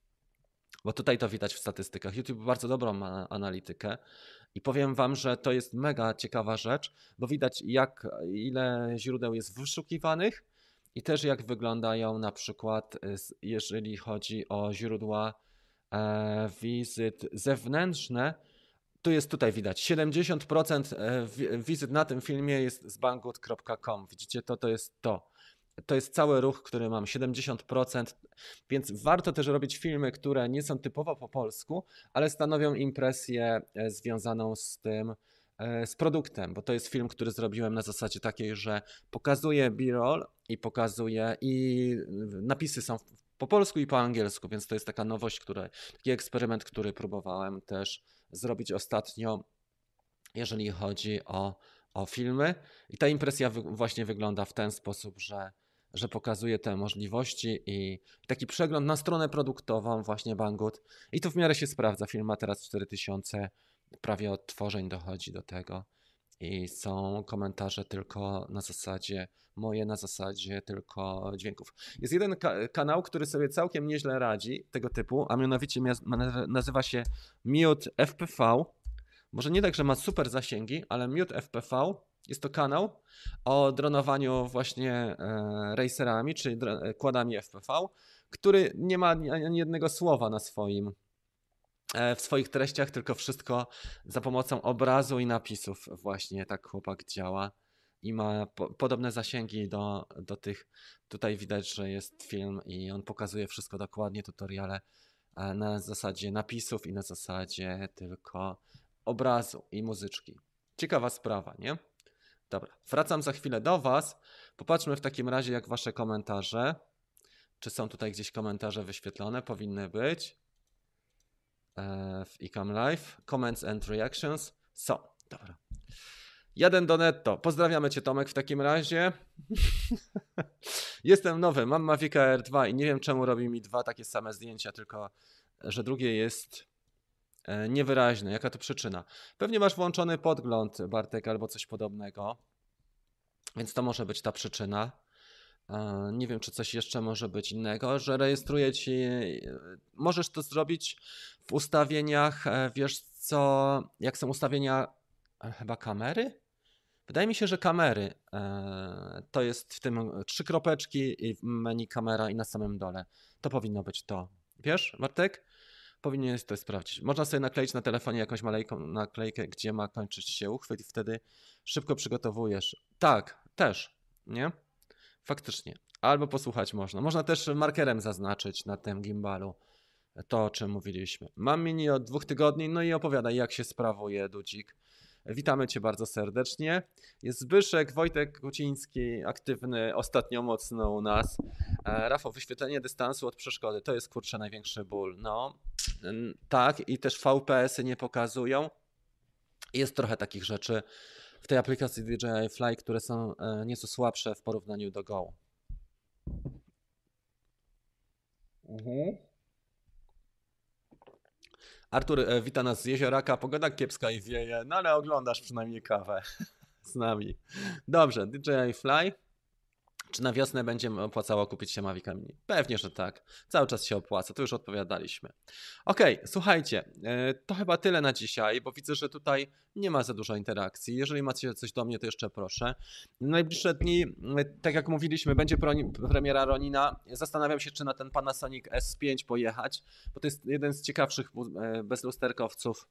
bo tutaj to widać w statystykach. YouTube bardzo dobrą analitykę i powiem Wam, że to jest mega ciekawa rzecz, bo widać jak ile źródeł jest wyszukiwanych i też jak wyglądają na przykład, y, jeżeli chodzi o źródła e, wizyt zewnętrzne. Tu jest tutaj widać 70% e, wizyt na tym filmie jest z banggood.com. Widzicie to, to jest to to jest cały ruch, który mam 70%, więc warto też robić filmy, które nie są typowo po polsku, ale stanowią impresję e, związaną z tym, e, z produktem, bo to jest film, który zrobiłem na zasadzie takiej, że pokazuje b-roll i pokazuje i napisy są po polsku i po angielsku, więc to jest taka nowość, który, taki eksperyment, który próbowałem też zrobić ostatnio, jeżeli chodzi o, o filmy. I ta impresja właśnie wygląda w ten sposób, że że pokazuje te możliwości i taki przegląd na stronę produktową właśnie Banggood i to w miarę się sprawdza. Film ma teraz 4000 prawie odtworzeń dochodzi do tego i są komentarze tylko na zasadzie moje, na zasadzie tylko dźwięków. Jest jeden ka kanał, który sobie całkiem nieźle radzi tego typu, a mianowicie nazywa się Mute FPV. Może nie tak, że ma super zasięgi, ale Mute FPV jest to kanał o dronowaniu właśnie e, racerami, czyli kładami FPV, który nie ma ani jednego słowa na swoim e, w swoich treściach, tylko wszystko za pomocą obrazu i napisów właśnie tak chłopak działa i ma po, podobne zasięgi do, do tych. Tutaj widać, że jest film i on pokazuje wszystko dokładnie, tutoriale e, na zasadzie napisów i na zasadzie tylko obrazu i muzyczki. Ciekawa sprawa, nie? Dobra, wracam za chwilę do Was. Popatrzmy w takim razie, jak Wasze komentarze. Czy są tutaj gdzieś komentarze wyświetlone? Powinny być. E, w Ecam Live. Comments and reactions. Są. Dobra. Jeden do netto. Pozdrawiamy Cię Tomek w takim razie. Jestem nowy, mam Mavic Air 2 i nie wiem czemu robi mi dwa takie same zdjęcia, tylko że drugie jest niewyraźny. Jaka to przyczyna? Pewnie masz włączony podgląd, Bartek, albo coś podobnego, więc to może być ta przyczyna. E, nie wiem, czy coś jeszcze może być innego, że rejestruje ci. E, możesz to zrobić w ustawieniach, wiesz co, jak są ustawienia chyba kamery? Wydaje mi się, że kamery to jest w tym trzy kropeczki i menu kamera i na samym dole. To powinno być to. Wiesz, Bartek? Powinieneś to sprawdzić. Można sobie nakleić na telefonie jakąś malejką naklejkę, gdzie ma kończyć się uchwyt i wtedy szybko przygotowujesz. Tak, też, nie? Faktycznie. Albo posłuchać można. Można też markerem zaznaczyć na tym gimbalu to, o czym mówiliśmy. Mam mini od dwóch tygodni, no i opowiadaj, jak się sprawuje Dudzik. Witamy Cię bardzo serdecznie. Jest Zbyszek, Wojtek Kuciński, aktywny ostatnio mocno u nas. E, Rafał, wyświetlenie dystansu od przeszkody to jest kurczę największy ból. No, tak, i też VPS-y nie pokazują. Jest trochę takich rzeczy w tej aplikacji DJI Fly, które są e, nieco słabsze w porównaniu do Go. Mhm. Artur e, wita nas z jezioraka, pogoda kiepska i wieje, no ale oglądasz przynajmniej kawę z nami. Dobrze, DJI Fly. Czy na wiosnę będzie opłacało kupić się Mavic Mini? Pewnie, że tak. Cały czas się opłaca, to już odpowiadaliśmy. Ok, słuchajcie, e, to chyba tyle na dzisiaj, bo widzę, że tutaj nie ma za dużo interakcji. Jeżeli macie coś do mnie, to jeszcze proszę. Najbliższe dni, e, tak jak mówiliśmy, będzie premiera Ronina. Zastanawiam się, czy na ten Panasonic S5 pojechać, bo to jest jeden z ciekawszych e, bezlusterkowców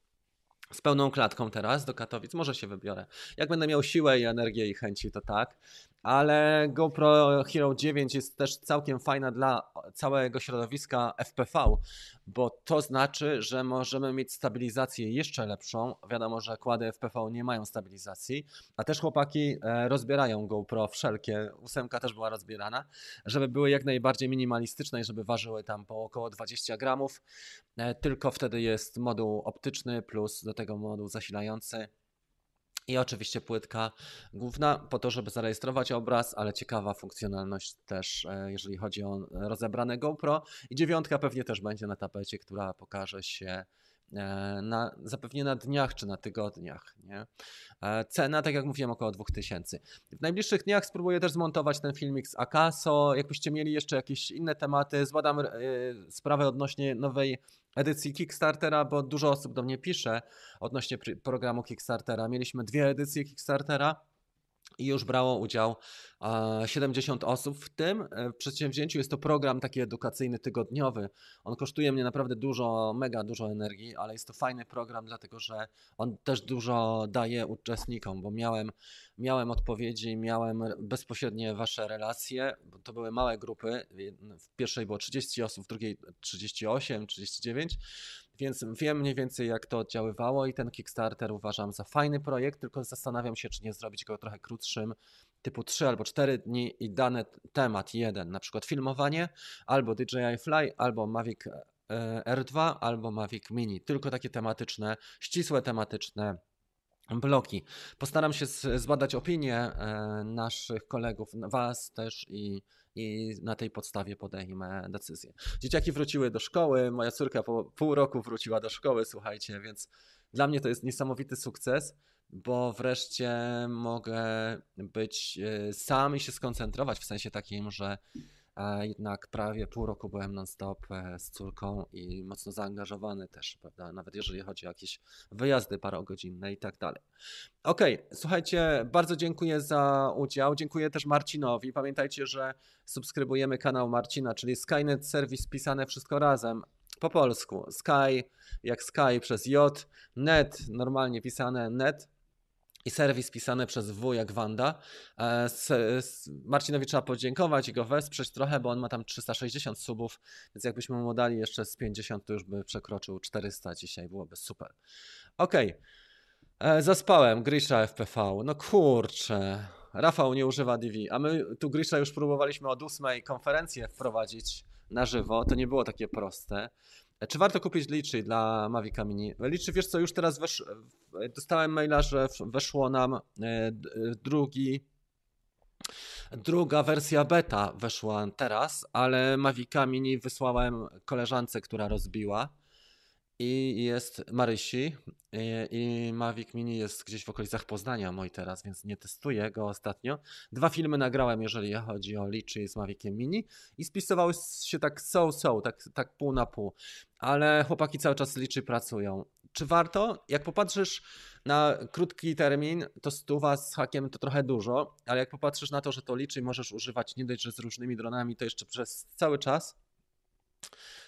z pełną klatką teraz do Katowic. Może się wybiorę. Jak będę miał siłę i energię i chęci, to tak ale GoPro Hero 9 jest też całkiem fajna dla całego środowiska FPV, bo to znaczy, że możemy mieć stabilizację jeszcze lepszą. Wiadomo, że kłady FPV nie mają stabilizacji, a też chłopaki e, rozbierają GoPro wszelkie. Ósemka też była rozbierana, żeby były jak najbardziej minimalistyczne i żeby ważyły tam po około 20 gramów. E, tylko wtedy jest moduł optyczny plus do tego moduł zasilający i oczywiście płytka główna po to, żeby zarejestrować obraz, ale ciekawa funkcjonalność też, e, jeżeli chodzi o rozebrane GoPro. I dziewiątka pewnie też będzie na tapecie, która pokaże się E, na, zapewnie na dniach czy na tygodniach. Nie? E, cena, tak jak mówiłem, około 2000. W najbliższych dniach spróbuję też zmontować ten filmik z Akaso. Jakbyście mieli jeszcze jakieś inne tematy, zbadam sprawę odnośnie nowej edycji Kickstartera, bo dużo osób do mnie pisze odnośnie programu Kickstartera. Mieliśmy dwie edycje Kickstartera i już brało udział 70 osób w tym e, przedsięwzięciu. Jest to program taki edukacyjny, tygodniowy. On kosztuje mnie naprawdę dużo, mega dużo energii, ale jest to fajny program, dlatego że on też dużo daje uczestnikom, bo miałem, miałem odpowiedzi, miałem bezpośrednie wasze relacje, to były małe grupy. W pierwszej było 30 osób, w drugiej 38, 39 więc wiem mniej więcej, jak to oddziaływało i ten Kickstarter uważam za fajny projekt, tylko zastanawiam się, czy nie zrobić go trochę krótszym, typu 3 albo 4 dni i dany temat jeden, na przykład filmowanie, albo DJI Fly, albo Mavic e, R2, albo Mavic Mini. Tylko takie tematyczne, ścisłe tematyczne bloki. Postaram się zbadać opinie e, naszych kolegów, Was też i, i na tej podstawie podejmę decyzję. Dzieciaki wróciły do szkoły, moja córka po pół roku wróciła do szkoły, słuchajcie, więc dla mnie to jest niesamowity sukces, bo wreszcie mogę być e, sam i się skoncentrować w sensie takim, że jednak prawie pół roku byłem non-stop e, z córką i mocno zaangażowany też, prawda? Nawet jeżeli chodzi o jakieś wyjazdy parogodzinne i tak dalej. Okej, okay, słuchajcie, bardzo dziękuję za udział. Dziękuję też Marcinowi. Pamiętajcie, że subskrybujemy kanał Marcina, czyli Skynet Service pisane wszystko razem po polsku. Sky jak Sky przez J, net normalnie pisane net i serwis pisany przez W jak Wanda. E, Marcinowi trzeba podziękować i go wesprzeć trochę, bo on ma tam 360 subów, więc jakbyśmy mu dali jeszcze z 50, to już by przekroczył 400 dzisiaj, byłoby super. Okej, okay. E, zaspałem, Grisha FPV, no kurczę, Rafał nie używa DV, a my tu Grisha już próbowaliśmy od ósmej konferencję wprowadzić na żywo, to nie było takie proste. Czy warto kupić liczy dla Mavic Mini? Liczy, wiesz co, już teraz wesz... dostałem maila, że weszło nam e, drugi Druga wersja beta weszła teraz, ale Mavic Mini wysłałem koleżance, która rozbiła i jest Marysi i, i Mavic Mini jest gdzieś w okolicach Poznania mój teraz, więc nie testuję go ostatnio. Dwa filmy nagrałem, jeżeli chodzi o Liczy z Maviciem Mini i spisywały się tak so-so, tak, tak pół na pół, ale chłopaki cały czas Liczy pracują. Czy warto? Jak popatrzysz na krótki termin, to stuwa z hakiem to trochę dużo, ale jak popatrzysz na to, że to Liczy możesz używać nie dość, że z różnymi dronami, to jeszcze przez cały czas,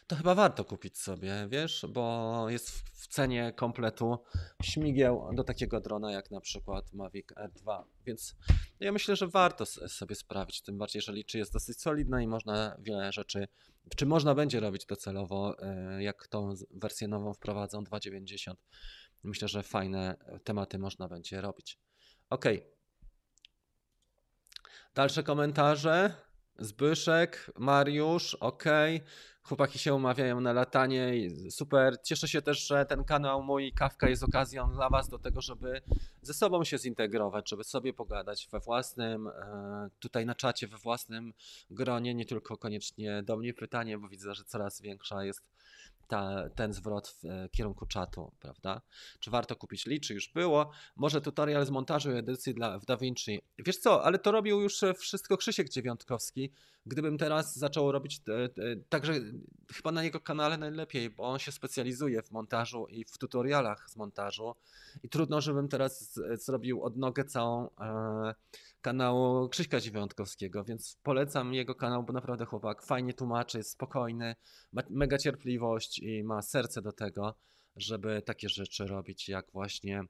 to chyba warto kupić sobie, wiesz, bo jest w cenie kompletu śmigieł do takiego drona jak na przykład Mavic R2, więc ja myślę, że warto sobie sprawić, tym bardziej, że liczy jest dosyć solidna i można wiele rzeczy, czy można będzie robić docelowo, e, jak tą wersję nową wprowadzą 2.90. Myślę, że fajne tematy można będzie robić. Ok. Dalsze komentarze. Zbyszek, Mariusz, ok. Chłopaki się umawiają na latanie, super. Cieszę się też, że ten kanał mój Kawka jest okazją dla Was do tego, żeby ze sobą się zintegrować, żeby sobie pogadać we własnym, e, tutaj na czacie, we własnym gronie, nie tylko koniecznie do mnie pytanie, bo widzę, że coraz większa jest ta, ten zwrot w e, kierunku czatu, prawda? Czy warto kupić Lee, czy już było? Może tutorial z montażu i edycji dla, w DaVinci. Wiesz co, ale to robił już e, wszystko Krzysiek Dziewiątkowski. Gdybym teraz zaczął robić, także chyba na jego kanale najlepiej, bo on się specjalizuje w montażu i w tutorialach z montażu i trudno, żebym teraz zrobił odnogę całą e, kanału Krzyśka Dziewiątkowskiego, więc polecam jego kanał, bo naprawdę chłopak fajnie tłumaczy, jest spokojny, ma mega cierpliwość i ma serce do tego, żeby takie rzeczy robić, jak właśnie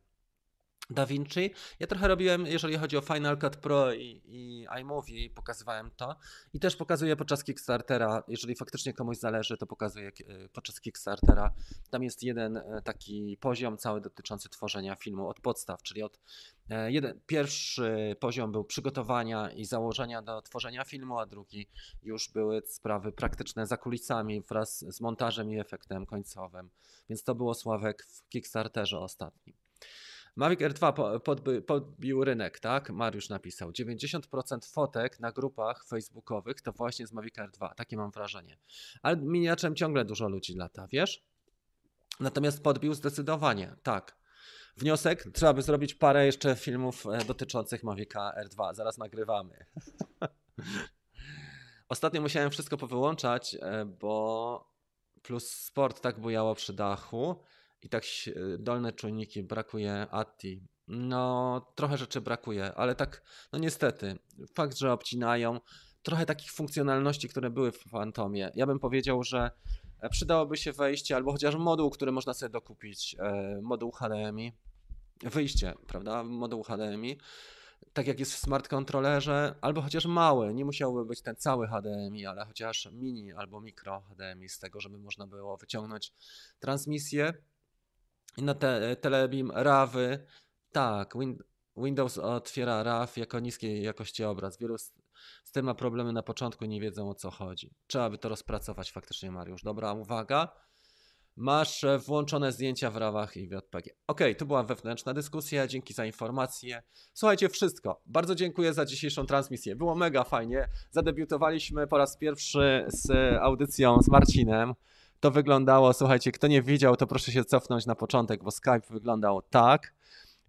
DaVinci. Ja trochę robiłem, jeżeli chodzi o Final Cut Pro i, i iMovie, pokazywałem to i też pokazuję podczas Kickstartera, jeżeli faktycznie komuś zależy, to pokazuję e, podczas Kickstartera. Tam jest jeden e, taki poziom cały dotyczący tworzenia filmu od podstaw, czyli od e, jeden, pierwszy poziom był przygotowania i założenia do tworzenia filmu, a drugi już były sprawy praktyczne za kulisami wraz z montażem i efektem końcowym. Więc to było Sławek w Kickstarterze ostatnim. Mavic R2 podby, podbił rynek, tak? Mariusz napisał. 90% fotek na grupach facebookowych to właśnie z Mavic R2. Takie mam wrażenie. Ale miniaczem ciągle dużo ludzi lata, wiesz? Natomiast podbił zdecydowanie, tak. Wniosek, trzeba by zrobić parę jeszcze filmów e, dotyczących Mavica R2. Zaraz nagrywamy. Ostatnio musiałem wszystko powyłączać, e, bo plus sport tak bujało przy dachu, i tak dolne czujniki brakuje ATI. No, trochę rzeczy brakuje, ale tak, no niestety, fakt, że obcinają, trochę takich funkcjonalności, które były w Fantomie. Ja bym powiedział, że e, przydałoby się wejście albo chociaż moduł, który można sobie dokupić, e, moduł HDMI, wyjście, prawda, moduł HDMI, tak jak jest w smart kontrolerze, albo chociaż mały, nie musiałby być ten cały HDMI, ale chociaż mini albo mikro HDMI z tego, żeby można było wyciągnąć transmisję na te, Telebeam RAWy, tak, win, Windows otwiera RAW jako niskiej jakości obraz. Wielu z, z tym ma problemy na początku, nie wiedzą o co chodzi. Trzeba by to rozpracować faktycznie, Mariusz. Dobra uwaga. Masz e, włączone zdjęcia w rawach i w JPG. Ok, to była wewnętrzna dyskusja. Dzięki za informację. Słuchajcie, wszystko. Bardzo dziękuję za dzisiejszą transmisję. Było mega fajnie. Zadebiutowaliśmy po raz pierwszy z audycją z Marcinem to wyglądało, słuchajcie, kto nie widział, to proszę się cofnąć na początek, bo Skype wyglądał tak.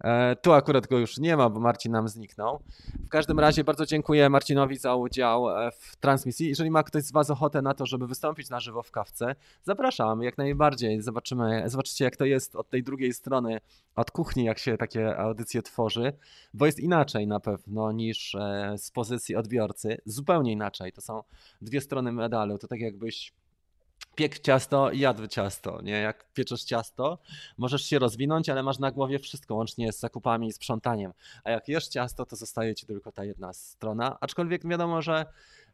E, tu akurat go już nie ma, bo Marcin nam zniknął. W każdym razie bardzo dziękuję Marcinowi za udział e, w transmisji. Jeżeli ma ktoś z Was ochotę na to, żeby wystąpić na żywo w kawce, zapraszam jak najbardziej. Zobaczymy, zobaczycie jak to jest od tej drugiej strony, od kuchni, jak się takie audycje tworzy, bo jest inaczej na pewno niż e, z pozycji odbiorcy. Zupełnie inaczej. To są dwie strony medalu. To tak jakbyś piek ciasto i jadł ciasto, nie? Jak pieczesz ciasto, możesz się rozwinąć, ale masz na głowie wszystko, łącznie z zakupami i sprzątaniem. A jak jesz ciasto, to zostaje ci tylko ta jedna strona. Aczkolwiek wiadomo, że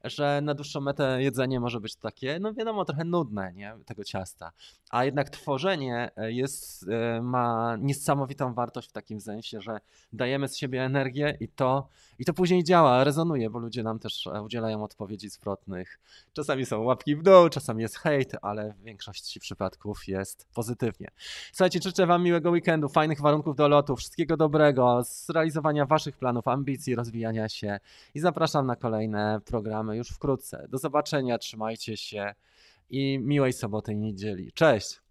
że na dłuższą metę jedzenie może być takie, no wiadomo, trochę nudne, nie, tego ciasta. A jednak tworzenie e, jest, e, ma niesamowitą wartość w takim sensie, że dajemy z siebie energię i to, i to później działa, rezonuje, bo ludzie nam też e, udzielają odpowiedzi zwrotnych. Czasami są łapki w dół, czasami jest hejt, ale w większości przypadków jest pozytywnie. Słuchajcie, życzę Wam miłego weekendu, fajnych warunków do lotu, wszystkiego dobrego, zrealizowania Waszych planów, ambicji, rozwijania się i zapraszam na kolejne programy już wkrótce. Do zobaczenia, trzymajcie się i miłej soboty i niedzieli. Cześć!